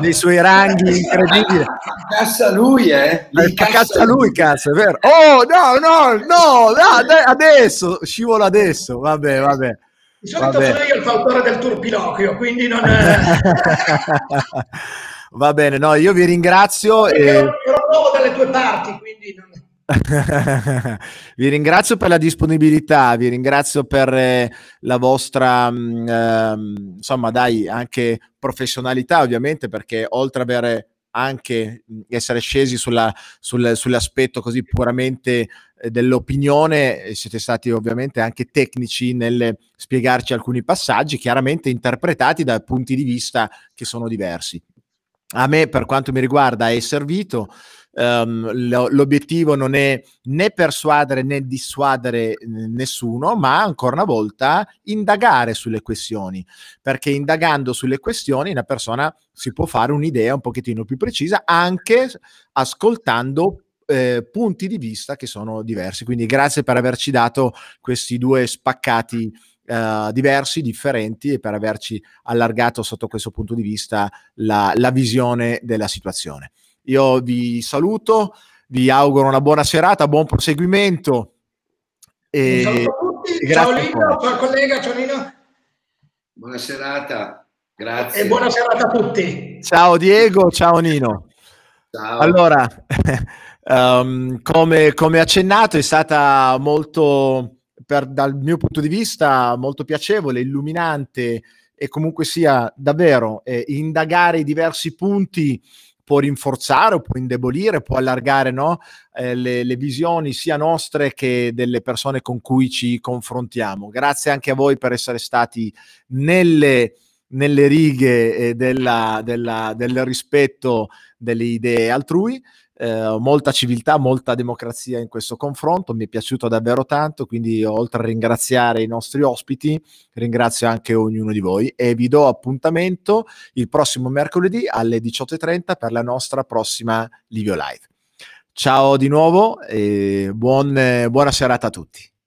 nei suoi ranghi incredibili. Cassa lui, eh? Li cassa, cassa lui, cazzo, è vero. Oh, no, no, no, no adesso, scivolo adesso, vabbè, vabbè. Di solito sono io il fautore del turpiloquio, quindi non è... Va bene, no, io vi ringrazio. Io, e... ero nuovo dalle tue parti, quindi non... vi ringrazio per la disponibilità, vi ringrazio per eh, la vostra, mm, ehm, insomma, dai, anche professionalità, ovviamente, perché oltre ad avere anche mm, essere scesi sulla, sul, sull'aspetto così puramente eh, dell'opinione, eh, siete stati ovviamente anche tecnici nel spiegarci alcuni passaggi, chiaramente interpretati da punti di vista che sono diversi. A me, per quanto mi riguarda, è servito um, l'obiettivo non è né persuadere né dissuadere nessuno, ma ancora una volta indagare sulle questioni, perché indagando sulle questioni una persona si può fare un'idea un pochettino più precisa anche ascoltando eh, punti di vista che sono diversi. Quindi grazie per averci dato questi due spaccati Uh, diversi, differenti e per averci allargato sotto questo punto di vista la, la visione della situazione. Io vi saluto, vi auguro una buona serata, buon proseguimento. E... Saluto a tutti. Ciao Lino, ciao collega, ciao Lino. Buona serata, grazie. E buona serata a tutti. Ciao Diego, ciao Nino. Ciao. Allora, um, come, come accennato, è stata molto, per, dal mio punto di vista, molto piacevole, illuminante e comunque sia davvero eh, indagare i diversi punti può rinforzare può indebolire, può allargare no? eh, le, le, visioni sia nostre che delle persone con cui ci confrontiamo. Grazie anche a voi per essere stati nelle, nelle righe eh, della, della, del rispetto delle idee altrui eh, molta civiltà, molta democrazia in questo confronto, mi è piaciuto davvero tanto, quindi oltre a ringraziare i nostri ospiti, ringrazio anche ognuno di voi e vi do appuntamento il prossimo mercoledì alle 18.30 per la nostra prossima Livio Live. Ciao di nuovo e buon, buona serata a tutti.